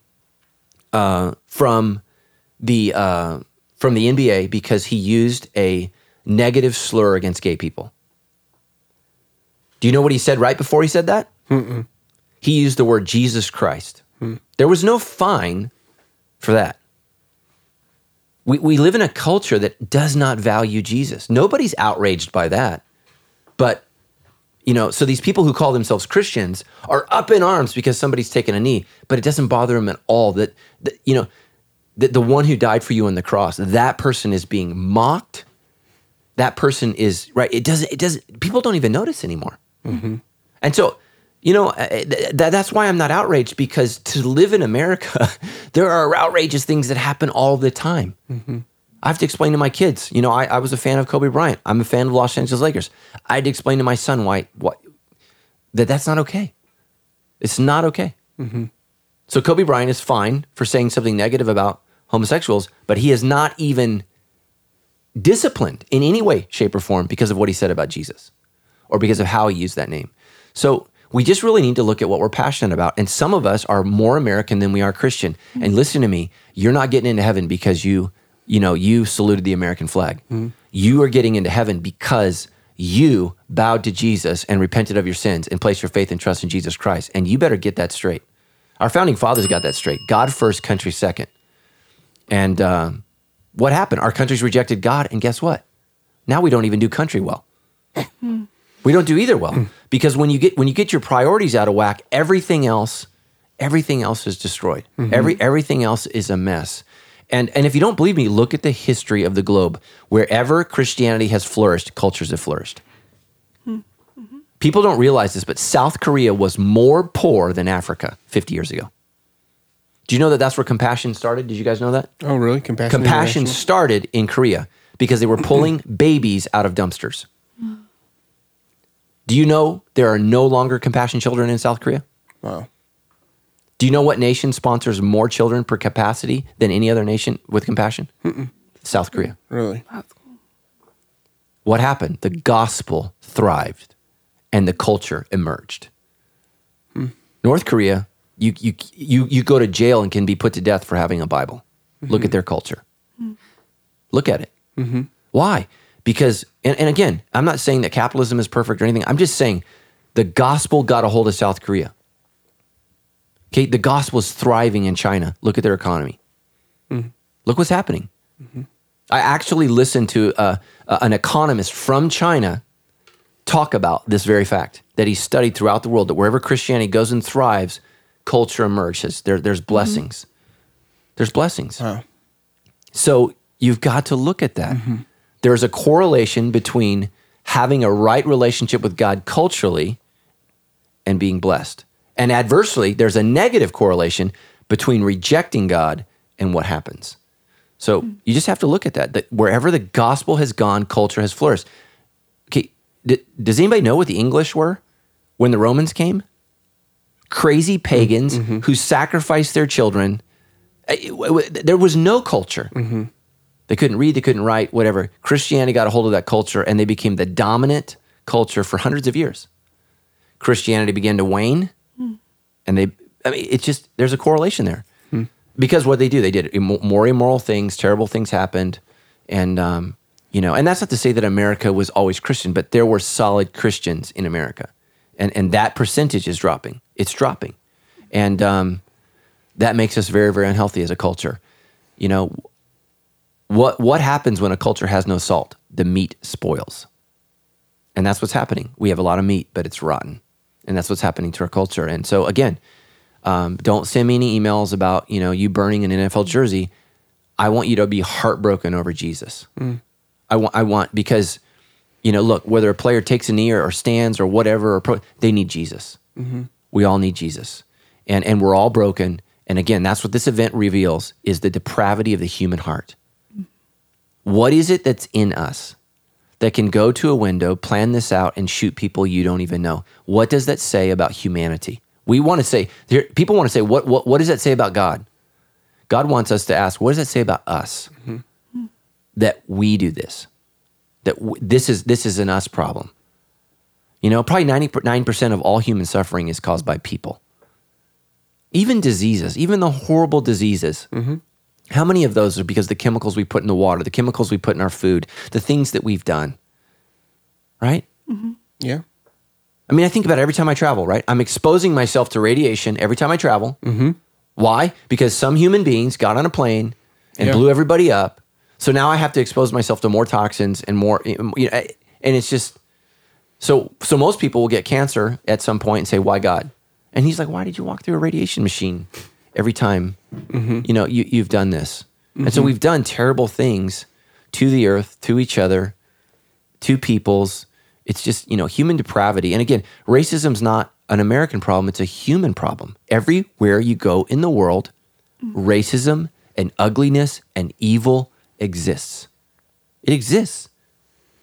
uh, from the uh, from the NBA because he used a negative slur against gay people. Do you know what he said right before he said that? He used the word Jesus Christ. There was no fine for that. We, we live in a culture that does not value Jesus. Nobody's outraged by that. But, you know, so these people who call themselves Christians are up in arms because somebody's taken a knee, but it doesn't bother them at all that, that you know, the, the one who died for you on the cross, that person is being mocked. That person is, right? It doesn't, it doesn't, people don't even notice anymore. Mm-hmm. And so, you know, uh, uh, th- th- that's why I'm not outraged because to live in America, [laughs] there are outrageous things that happen all the time. Mm-hmm. I have to explain to my kids, you know, I, I was a fan of Kobe Bryant. I'm a fan of Los Angeles Lakers. I had to explain to my son why, why that that's not okay. It's not okay. Mm-hmm. So Kobe Bryant is fine for saying something negative about homosexuals, but he is not even disciplined in any way, shape, or form because of what he said about Jesus or because of how he used that name. So we just really need to look at what we're passionate about. And some of us are more American than we are Christian. And mm-hmm. listen to me, you're not getting into heaven because you, you know, you saluted the American flag. Mm-hmm. You are getting into heaven because you bowed to Jesus and repented of your sins and placed your faith and trust in Jesus Christ. And you better get that straight. Our founding fathers got that straight. God first, country second. And um, what happened? Our country's rejected God, and guess what? Now we don't even do country well. Hmm. We don't do either well because when you get when you get your priorities out of whack, everything else, everything else is destroyed. Mm-hmm. Every everything else is a mess. And and if you don't believe me, look at the history of the globe. Wherever Christianity has flourished, cultures have flourished. Hmm. Mm-hmm. People don't realize this, but South Korea was more poor than Africa 50 years ago. Do you know that that's where compassion started? Did you guys know that? Oh, really? Compassion. Compassion started in Korea because they were [clears throat] pulling babies out of dumpsters. Do you know there are no longer compassion children in South Korea? Wow. Do you know what nation sponsors more children per capacity than any other nation with compassion? South Korea. Really? That's cool. What happened? The gospel thrived and the culture emerged. Hmm. North Korea, you, you, you, you go to jail and can be put to death for having a Bible. Look at mm-hmm. their culture. Hmm. Look at it. Mm-hmm. Why? Because, and, and again, I'm not saying that capitalism is perfect or anything. I'm just saying the gospel got a hold of South Korea. Okay, the gospel is thriving in China. Look at their economy. Look what's happening. I actually listened to uh, uh, an economist from China talk about this very fact that he studied throughout the world that wherever Christianity goes and thrives, culture emerges. There, there's blessings. There's blessings. Wow. So you've got to look at that. There's a correlation between having a right relationship with God culturally and being blessed. And adversely, there's a negative correlation between rejecting God and what happens. So hmm. you just have to look at that. That wherever the gospel has gone, culture has flourished. Okay, d- does anybody know what the English were when the Romans came? Crazy mm-hmm. pagans mm-hmm. who sacrificed their children. Eh, it- w- There was no culture. Mm-hmm. They couldn't read, they couldn't write, whatever. Christianity got a hold of that culture and they became the dominant culture for hundreds of years. Christianity began to wane and they, I mean, it's just, there's a correlation there. Because what they do, they did more immoral things, terrible things happened. And, um, you know, and that's not to say that America was always Christian, but there were solid Christians in America. And, and that percentage is dropping. It's dropping. And um, that makes us very, very unhealthy as a culture. You know, what what happens when a culture has no salt? The meat spoils. And that's what's happening. We have a lot of meat, but it's rotten. And that's what's happening to our culture. And so again, um, don't send me any emails about, you know, you burning an NFL jersey. I want you to be heartbroken over Jesus. I want I want because, you know, look, whether a player takes a knee or, or stands or whatever, or pro, they need Jesus. We all need Jesus. And and we're all broken. And again, that's what this event reveals is the depravity of the human heart. What is it that's in us that can go to a window, plan this out, and shoot people you don't even know? What does that say about humanity? We want to say, people want to say, what, what, what does that say about God? God wants us to ask, what does that say about us mm-hmm. that we do this? That w- this is this is an us problem. You know, probably ninety nine percent of all human suffering is caused by people. Even diseases, even the horrible diseases. Mm-hmm. How many of those are because the chemicals we put in the water, the chemicals we put in our food, the things that we've done? Right? Yeah. I mean, I think about it every time I travel, right? I'm exposing myself to radiation every time I travel. Mm-hmm. Why? Because some human beings got on a plane and Yeah. blew everybody up. So now I have to expose myself to more toxins and more, you know, and it's just so. So most people will get cancer at some point and say, "Why God?" And he's like, "Why did you walk through a radiation machine every time? Mm-hmm. You know, you, you've done this." And so mm-hmm. we've done terrible things to the earth, to each other, to peoples. It's just, you know, human depravity. And again, racism's not an American problem, it's a human problem. Everywhere you go in the world, mm-hmm. racism and ugliness and evil exists. It exists.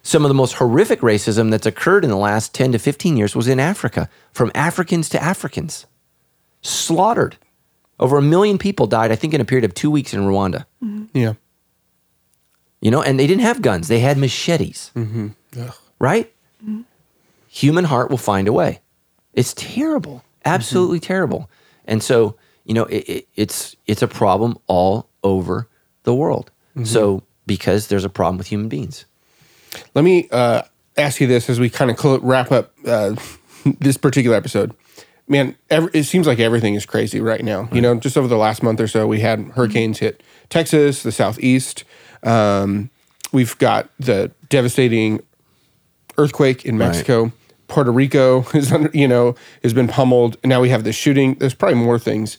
Some of the most horrific racism that's occurred in the last 10 to 15 years was in Africa, from Africans to Africans. Slaughtered. Over a million people died, I think, in a period of two weeks in Rwanda. Mm-hmm. Yeah. You know, and they didn't have guns, they had machetes. Mm-hmm. Right? Mm-hmm. Human heart will find a way. It's terrible, absolutely terrible. And so, you know, it, it, it's it's a problem all over the world. So, because there's a problem with human beings. Let me uh, ask you this as we kind of cl- wrap up uh, [laughs] this particular episode. Man, ev it seems like everything is crazy right now. You know, just over the last month or so, we had hurricanes hit Texas, the southeast. Um, we've got the devastating earthquake in Mexico. Puerto Rico [laughs] is under, you know, has been pummeled. And Now we have the shooting. There's probably more things.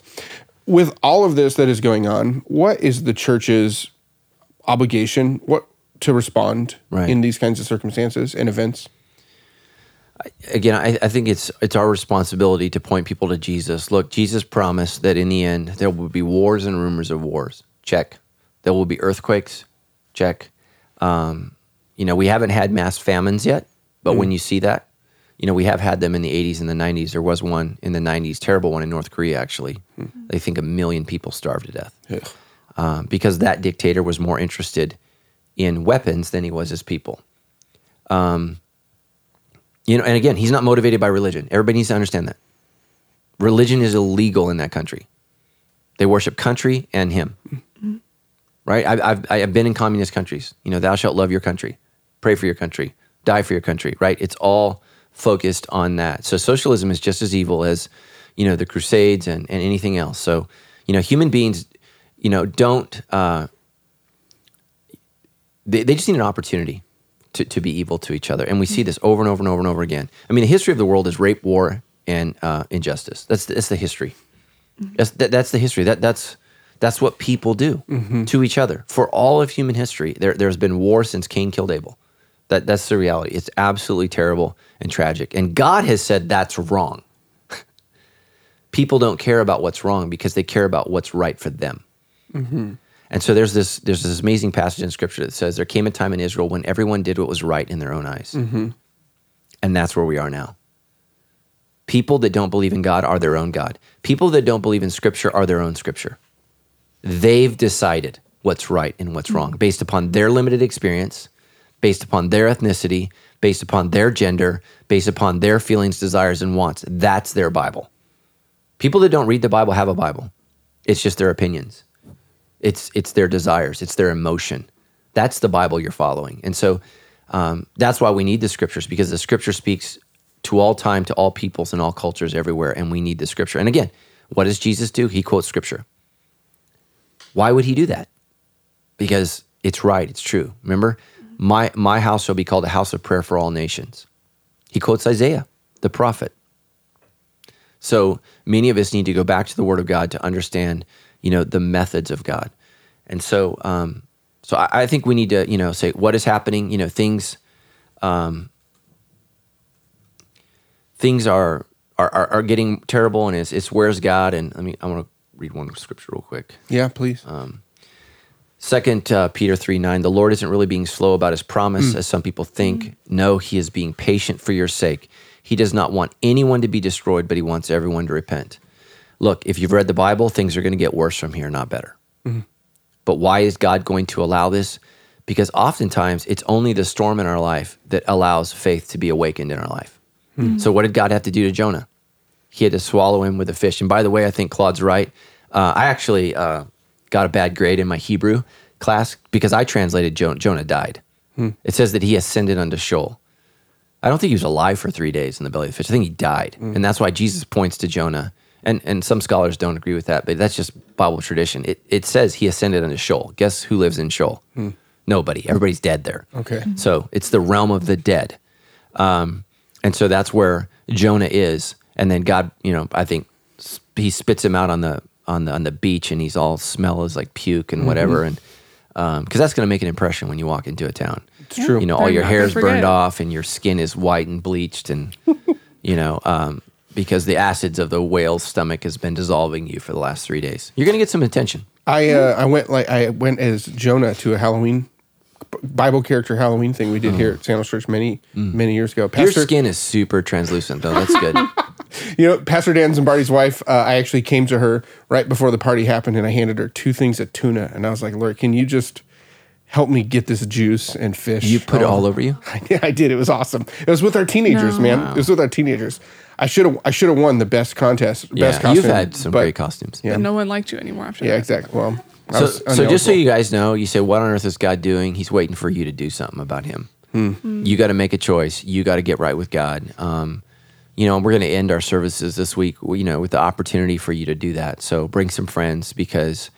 With all of this that is going on, what is the church's obligation? What to respond Right. in these kinds of circumstances and events? Again, I, I think it's it's our responsibility to point people to Jesus. Look, Jesus promised that in the end there will be wars and rumors of wars. Check. There will be earthquakes. Check. Um, you know, we haven't had mass famines yet, but when you see that, you know, we have had them in the 80s and the 90s. There was one in the 90s, terrible one in North Korea, actually. They think a million people starved to death Ugh. um, because that dictator was more interested in weapons than he was his people. Um, you know, and again, he's not motivated by religion. Everybody needs to understand that. Religion is illegal in that country. They worship country and him. Right? I've, I've, I've been in communist countries. You know, thou shalt love your country, pray for your country, die for your country, right? It's all focused on that. So socialism is just as evil as, you know, the Crusades and, and anything else. So, you know, human beings, you know, don't, uh, they, they just need an opportunity to, to be evil to each other. And we see mm. this over and over and over and over again. I mean, the history of the world is rape, war, and uh, injustice. That's the, that's the history. Mm-hmm. That's, that, that's the history. That, that's, that's what people do mm-hmm. to each other. For all of human history, there, there's been war since Cain killed Abel. That, that's the reality. It's absolutely terrible and tragic. And God has said that's wrong. [laughs] people don't care about what's wrong because they care about what's right for them. Mm-hmm. And so there's this there's this amazing passage in scripture that says there came a time in Israel when everyone did what was right in their own eyes. Mm-hmm. And that's where we are now. People that don't believe in God are their own God. People that don't believe in scripture are their own scripture. They've decided what's right and what's wrong based upon their limited experience, based upon their ethnicity, based upon their gender, based upon their feelings, desires, and wants. That's their Bible. People that don't read the Bible have a Bible. It's just their opinions. It's it's their desires. It's their emotion. That's the Bible you're following. And so um, that's why we need the scriptures because the scripture speaks to all time, to all peoples and all cultures everywhere, and we need the scripture. And again, what does Jesus do? He quotes scripture. Why would he do that? Because it's right, it's true. Remember, my my house shall be called a house of prayer for all nations. He quotes Isaiah, the prophet. So many of us need to go back to the Word of God to understand, you know, the methods of God. And so, um, so I, I think we need to, you know, say what is happening. You know, things, um, things are are, are, are getting terrible, and it's, it's where's God? And I mean, I want to read one scripture real quick. Yeah, please. Um, Second uh, Peter three nine. The Lord isn't really being slow about His promise, as some people think. No, He is being patient for your sake. He does not want anyone to be destroyed, but He wants everyone to repent. Look, if you've read the Bible, things are going to get worse from here, not better. But why is God going to allow this? Because oftentimes it's only the storm in our life that allows faith to be awakened in our life. So, what did God have to do to Jonah? He had to swallow him with a fish. And by the way, I think Claude's right. Uh, I actually uh, got a bad grade in my Hebrew class because I translated jo- Jonah died. It says that he ascended unto Sheol. I don't think he was alive for three days in the belly of the fish. I think he died. And that's why Jesus points to Jonah. And, and some scholars don't agree with that, but that's just Bible tradition. It, it says he ascended unto Sheol. Guess who lives in Sheol? Nobody. Everybody's dead there. Okay. So it's the realm of the dead. Um, and so that's where Jonah is. And then God, you know, I think he spits him out on the on the on the beach, and he's all smell is like puke and whatever. And because that's going to make an impression when you walk into a town. It's true. You know, all your not gonna hair's burned off, and your skin is white and bleached, and [laughs] you know, um, because the acids of the whale's stomach has been dissolving you for the last three days. You're going to get some attention. I uh, I went like I went as Jonah to a Halloween Bible character Halloween thing we did here at Sandals Church many many years ago. Mm. Your skin is super translucent, though. That's good. [laughs] you know, Pastor Dan Zimbardi's wife. Uh, I actually came to her right before the party happened, and I handed her two things of tuna, and I was like, "Lord, can you just help me get this juice and fish?" You put it all over you. [laughs] Yeah, I did. It was awesome. It was with our teenagers, man. It was with our teenagers. I should have I should have won the best contest. Yeah, best costume. you've had some but- great costumes. Yeah. But no one liked you anymore after Yeah, that. exactly. Well, I So, was so just so you guys know, you say, "What on earth is God doing?" He's waiting for you to do something about Him. You got to make a choice. You got to get right with God. Um, you know, and we're going to end our services this week. You know, with the opportunity for you to do that. So bring some friends because,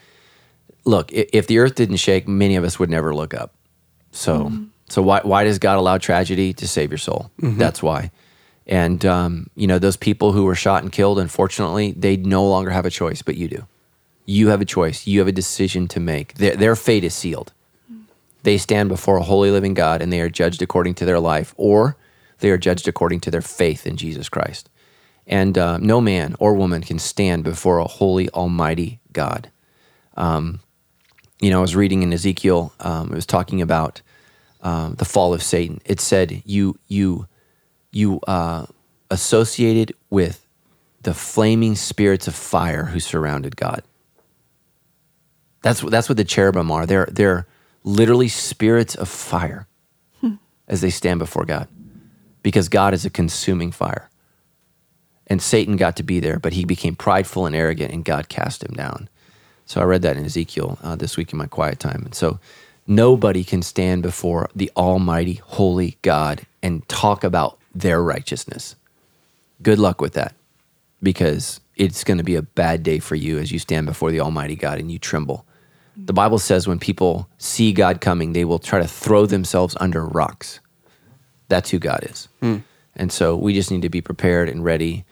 look, if the earth didn't shake, many of us would never look up. So, so why why does God allow tragedy to save your soul? That's why. And um, you know, those people who were shot and killed, unfortunately, they no longer have a choice, but you do. You have a choice. You have a decision to make. Their, their fate is sealed. They stand before a holy living God and they are judged according to their life, or They are judged according to their faith in Jesus Christ. And uh, no man or woman can stand before a holy, almighty God. Um, you know, I was reading in Ezekiel, um, it was talking about um, the fall of Satan. It said, you, you, you uh, associated with the flaming spirits of fire who surrounded God. That's, that's what the cherubim are. They're, they're literally spirits of fire as they stand before God because God is a consuming fire. And Satan got to be there, but he became prideful and arrogant, and God cast him down. So I read that in Ezekiel uh, this week in my quiet time. And so nobody can stand before the Almighty, holy God and talk about their righteousness. Good luck with that because it's going to be a bad day for you as you stand before the Almighty God and you tremble. The Bible says when people see God coming, they will try to throw themselves under rocks. That's who God is. And so we just need to be prepared and ready.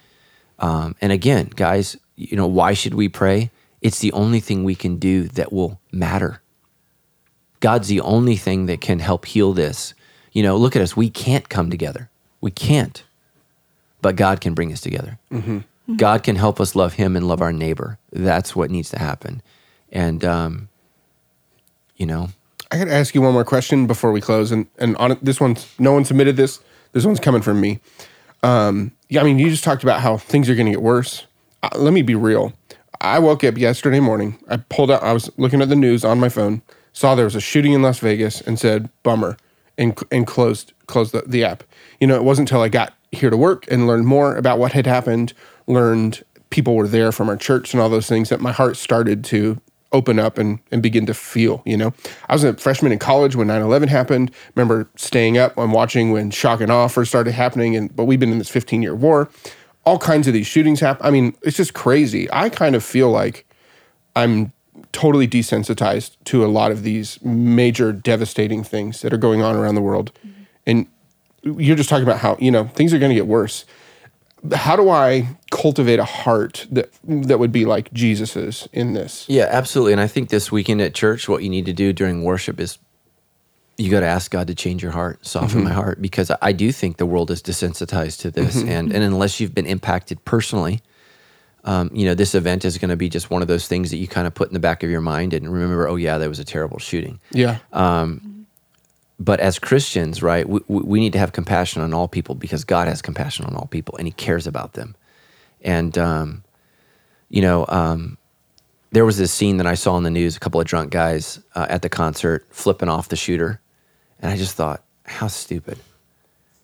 Um, and again, guys, you know, why should we pray? It's the only thing we can do that will matter. God's the only thing that can help heal this. You know, look at us. We can't come together. We can't. But God can bring us together. God can help us love Him and love our neighbor. That's what needs to happen. And, um, you know, I got to ask you one more question before we close, and and on this one's no one submitted this. This one's coming from me. Um, yeah, I mean, you just talked about how things are going to get worse. Uh, let me be real. I woke up yesterday morning. I pulled out. I was looking at the news on my phone. Saw there was a shooting in Las Vegas, and said "bummer," and and closed closed the, the app. You know, it wasn't until I got here to work and learned more about what had happened, learned people were there from our church and all those things that my heart started to open up and, and begin to feel, you know. I was a freshman in college when 9-11 happened. Remember staying up and watching when shock and awe first started happening. And but we've been in this 15-year war. All kinds of these shootings happen. I mean, it's just crazy. I kind of feel like I'm totally desensitized to a lot of these major devastating things that are going on around the world. Mm-hmm. And you're just talking about how, you know, things are going to get worse. How do I cultivate a heart that that would be like Jesus's in this? Yeah, absolutely. And I think this weekend at church, what you need to do during worship is you got to ask God to change your heart, soften my heart, because I do think the world is desensitized to this. And, and unless you've been impacted personally, um, you know, this event is going to be just one of those things that you kind of put in the back of your mind and remember, oh, yeah, that was a terrible shooting. Yeah. But as Christians, right, we, we we need to have compassion on all people because God has compassion on all people and He cares about them. And, um, you know, um, there was this scene that I saw in the news a couple of drunk guys uh, at the concert flipping off the shooter. And I just thought, how stupid.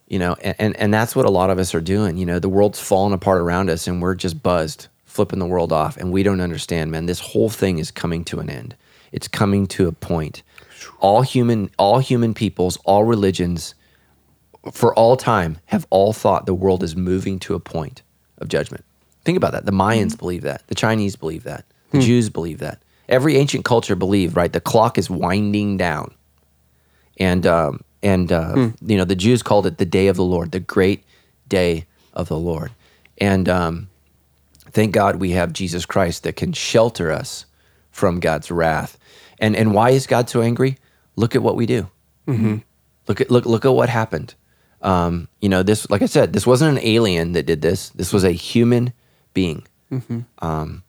You know, and, and, and that's what a lot of us are doing. You know, the world's falling apart around us and we're just buzzed, flipping the world off. And we don't understand, man, this whole thing is coming to an end. It's coming to a point. All human, all human peoples, all religions, for all time, have all thought the world is moving to a point of judgment. Think about that. The Mayans believe that. The Chinese believe that. The Jews believe that. Every ancient culture believed, right? The clock is winding down. And um, and uh, you know the Jews called it the day of the Lord, the great day of the Lord. And um, thank God we have Jesus Christ that can shelter us from God's wrath. And and why is God so angry? Look at what we do. Look at look look at what happened. Um, you know this, like I said, this wasn't an alien that did this. This was a human being. Um,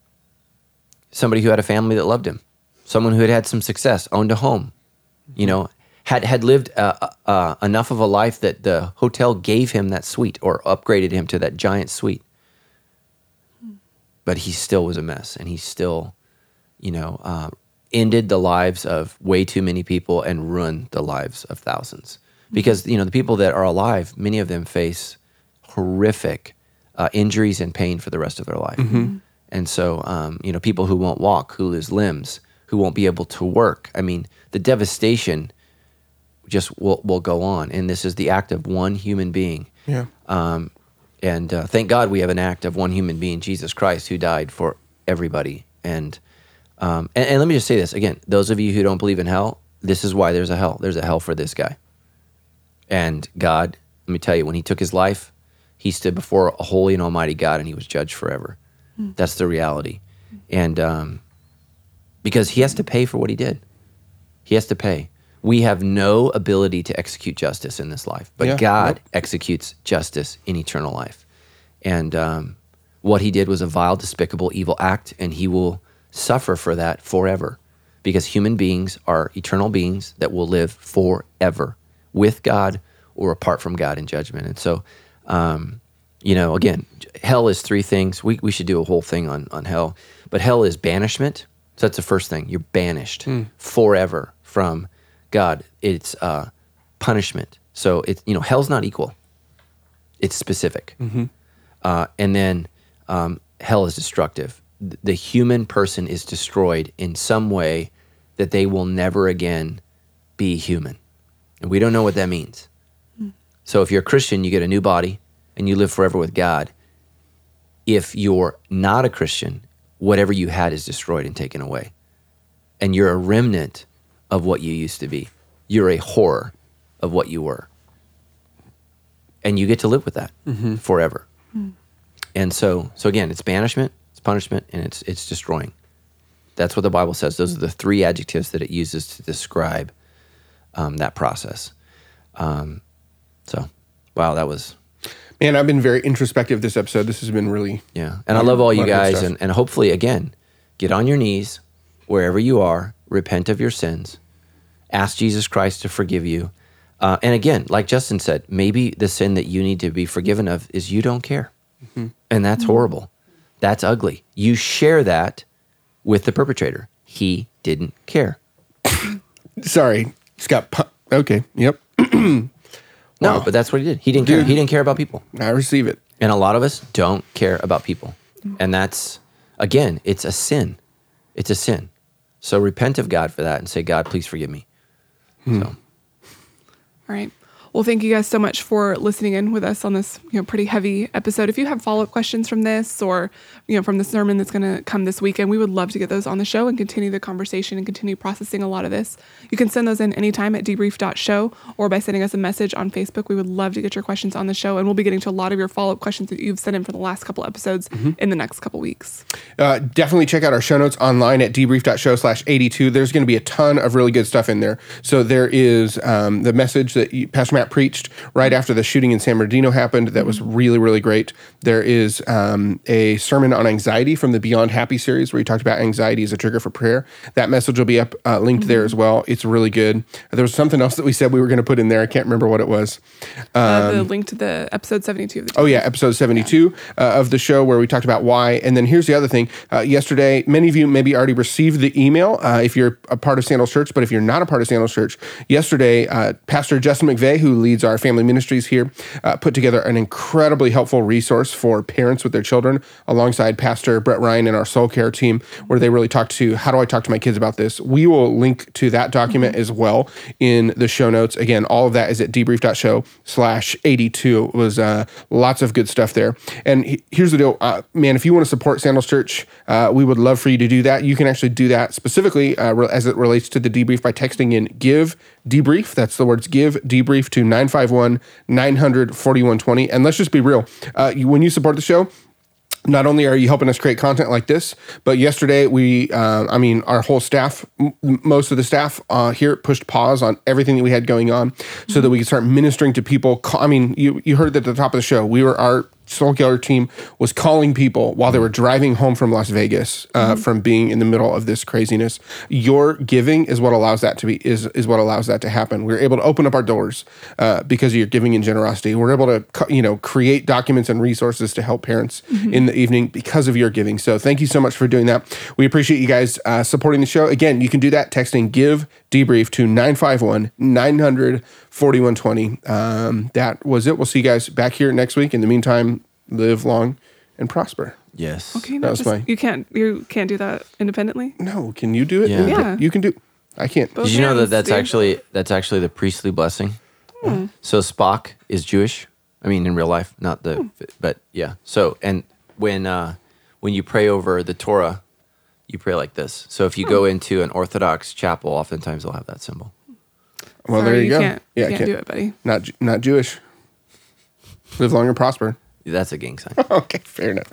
somebody who had a family that loved him, someone who had had some success, owned a home, you know, had had lived uh, uh, uh, enough of a life that the hotel gave him that suite or upgraded him to that giant suite. But he still was a mess, and he still, you know, uh, ended the lives of way too many people and ruined the lives of thousands. Because you know the people that are alive, many of them face horrific uh, injuries and pain for the rest of their life. And so, um, you know, people who won't walk, who lose limbs, who won't be able to work. I mean, the devastation just will, will go on. And this is the act of one human being. Yeah. Um, and uh, thank God we have an act of one human being, Jesus Christ, who died for everybody. And, um, and, and let me just say this again those of you who don't believe in hell, this is why there's a hell. There's a hell for this guy. And God, let me tell you, when he took his life, he stood before a holy and almighty God and he was judged forever. That's the reality. And um, because he has to pay for what he did, he has to pay. We have no ability to execute justice in this life, but Yeah. God Yep. executes justice in eternal life. And um, what he did was a vile, despicable, evil act, and he will suffer for that forever because human beings are eternal beings that will live forever with God or apart from God in judgment. And so, um, you know, again, hell is three things. We, we should do a whole thing on, on hell, but hell is banishment. So that's the first thing. You're banished forever from God. It's uh, punishment. So it's, you know, hell's not equal, it's specific. Uh, and then um, hell is destructive. The human person is destroyed in some way that they will never again be human. And we don't know what that means. So if you're a Christian, you get a new body and you live forever with God. If you're not a Christian, whatever you had is destroyed and taken away. And you're a remnant of what you used to be. You're a horror of what you were. And you get to live with that forever. And so, so again, it's banishment, it's punishment, and it's it's destroying. That's what the Bible says. Those are the three adjectives that it uses to describe um, that process. Um, so, wow, that was Man, I've been very introspective this episode. This has been really yeah. And I love all you lot of good guys, and, and hopefully, again, get on your knees wherever you are, repent of your sins, ask Jesus Christ to forgive you. Uh, and again, like Justin said, maybe the sin that you need to be forgiven of is you don't care. Mm-hmm. And that's horrible. That's ugly. You share that with the perpetrator. He didn't care. [coughs] sorry. It's got pu- okay. Yep. [clears throat] No, but that's what he did. He didn't care. He didn't care about people. I receive it. And a lot of us don't care about people. And that's, again, it's a sin. It's a sin. So repent of God for that and say, God, please forgive me. Hmm. So, All right. Well, thank you guys so much for listening in with us on this, you know, pretty heavy episode. If you have follow-up questions from this or, you know, from the sermon that's going to come this weekend, we would love to get those on the show and continue the conversation and continue processing a lot of this. You can send those in anytime at debrief.show or by sending us a message on Facebook. We would love to get your questions on the show and we'll be getting to a lot of your follow-up questions that you've sent in for the last couple episodes in the next couple weeks. Uh, definitely check out our show notes online at debrief.show slash 82. There's going to be a ton of really good stuff in there. So there is um, the message that you, Pastor Matt preached right after the shooting in San Bernardino happened. That was really, really great. There is um, a sermon on anxiety from the Beyond Happy series where he talked about anxiety as a trigger for prayer. That message will be up uh, linked there as well. It's really good. There was something else that we said we were going to put in there. I can't remember what it was. Uh, the link to the episode 72 of the Oh yeah, episode seventy-two uh, of the show where we talked about why. And then here's the other thing. Uh, yesterday, many of you maybe already received the email uh, if you're a part of Sandals Church, but if you're not a part of Sandals Church, yesterday uh, Pastor Justin McVeigh, who leads our family ministries here, uh, put together an incredibly helpful resource for parents with their children, alongside Pastor Brett Ryan and our Soul Care team, where they really talk to how do I talk to my kids about this. We will link to that document as well in the show notes. Again, all of that is at debrief.show slash 82. It was uh, lots of good stuff there. And he- here's the deal, uh, man, if you want to support Sandals Church, uh, we would love for you to do that. You can actually do that specifically uh, as it relates to the debrief by texting in give debrief. That's the words give debrief to 951 900 4120. And let's just be real. Uh, when you support the show, not only are you helping us create content like this, but yesterday we, uh, I mean, our whole staff, m- most of the staff uh, here pushed pause on everything that we had going on so that we could start ministering to people. I mean, you, you heard that at the top of the show, we were, our Soul Care team was calling people while they were driving home from Las Vegas uh, from being in the middle of this craziness. Your giving is what allows that to be, is, is what allows that to happen. We're able to open up our doors uh, because of your giving and generosity. We're able to, you know, create documents and resources to help parents in the evening because of your giving. So thank you so much for doing that. We appreciate you guys uh, supporting the show. Again, you can do that texting give debrief to 951 900 4120. Um, that was it. We'll see you guys back here next week. In the meantime, live long and prosper. yes. Okay, That was just, fine. you can't you can't do that independently. No, can you do it? Yeah. Yeah. You can do I can't. Both Did you know that that's dude. actually that's actually the priestly blessing? So Spock is Jewish. I mean, in real life, not the, but yeah. So and when uh, when you pray over the Torah, you pray like this. So if you go hmm. into an Orthodox chapel, oftentimes they'll have that symbol. Well, Sorry, there you, go. Can't, yeah, you can't, do it, buddy. Not not Jewish. Live long and prosper. That's a gang sign. [laughs] Okay, fair enough.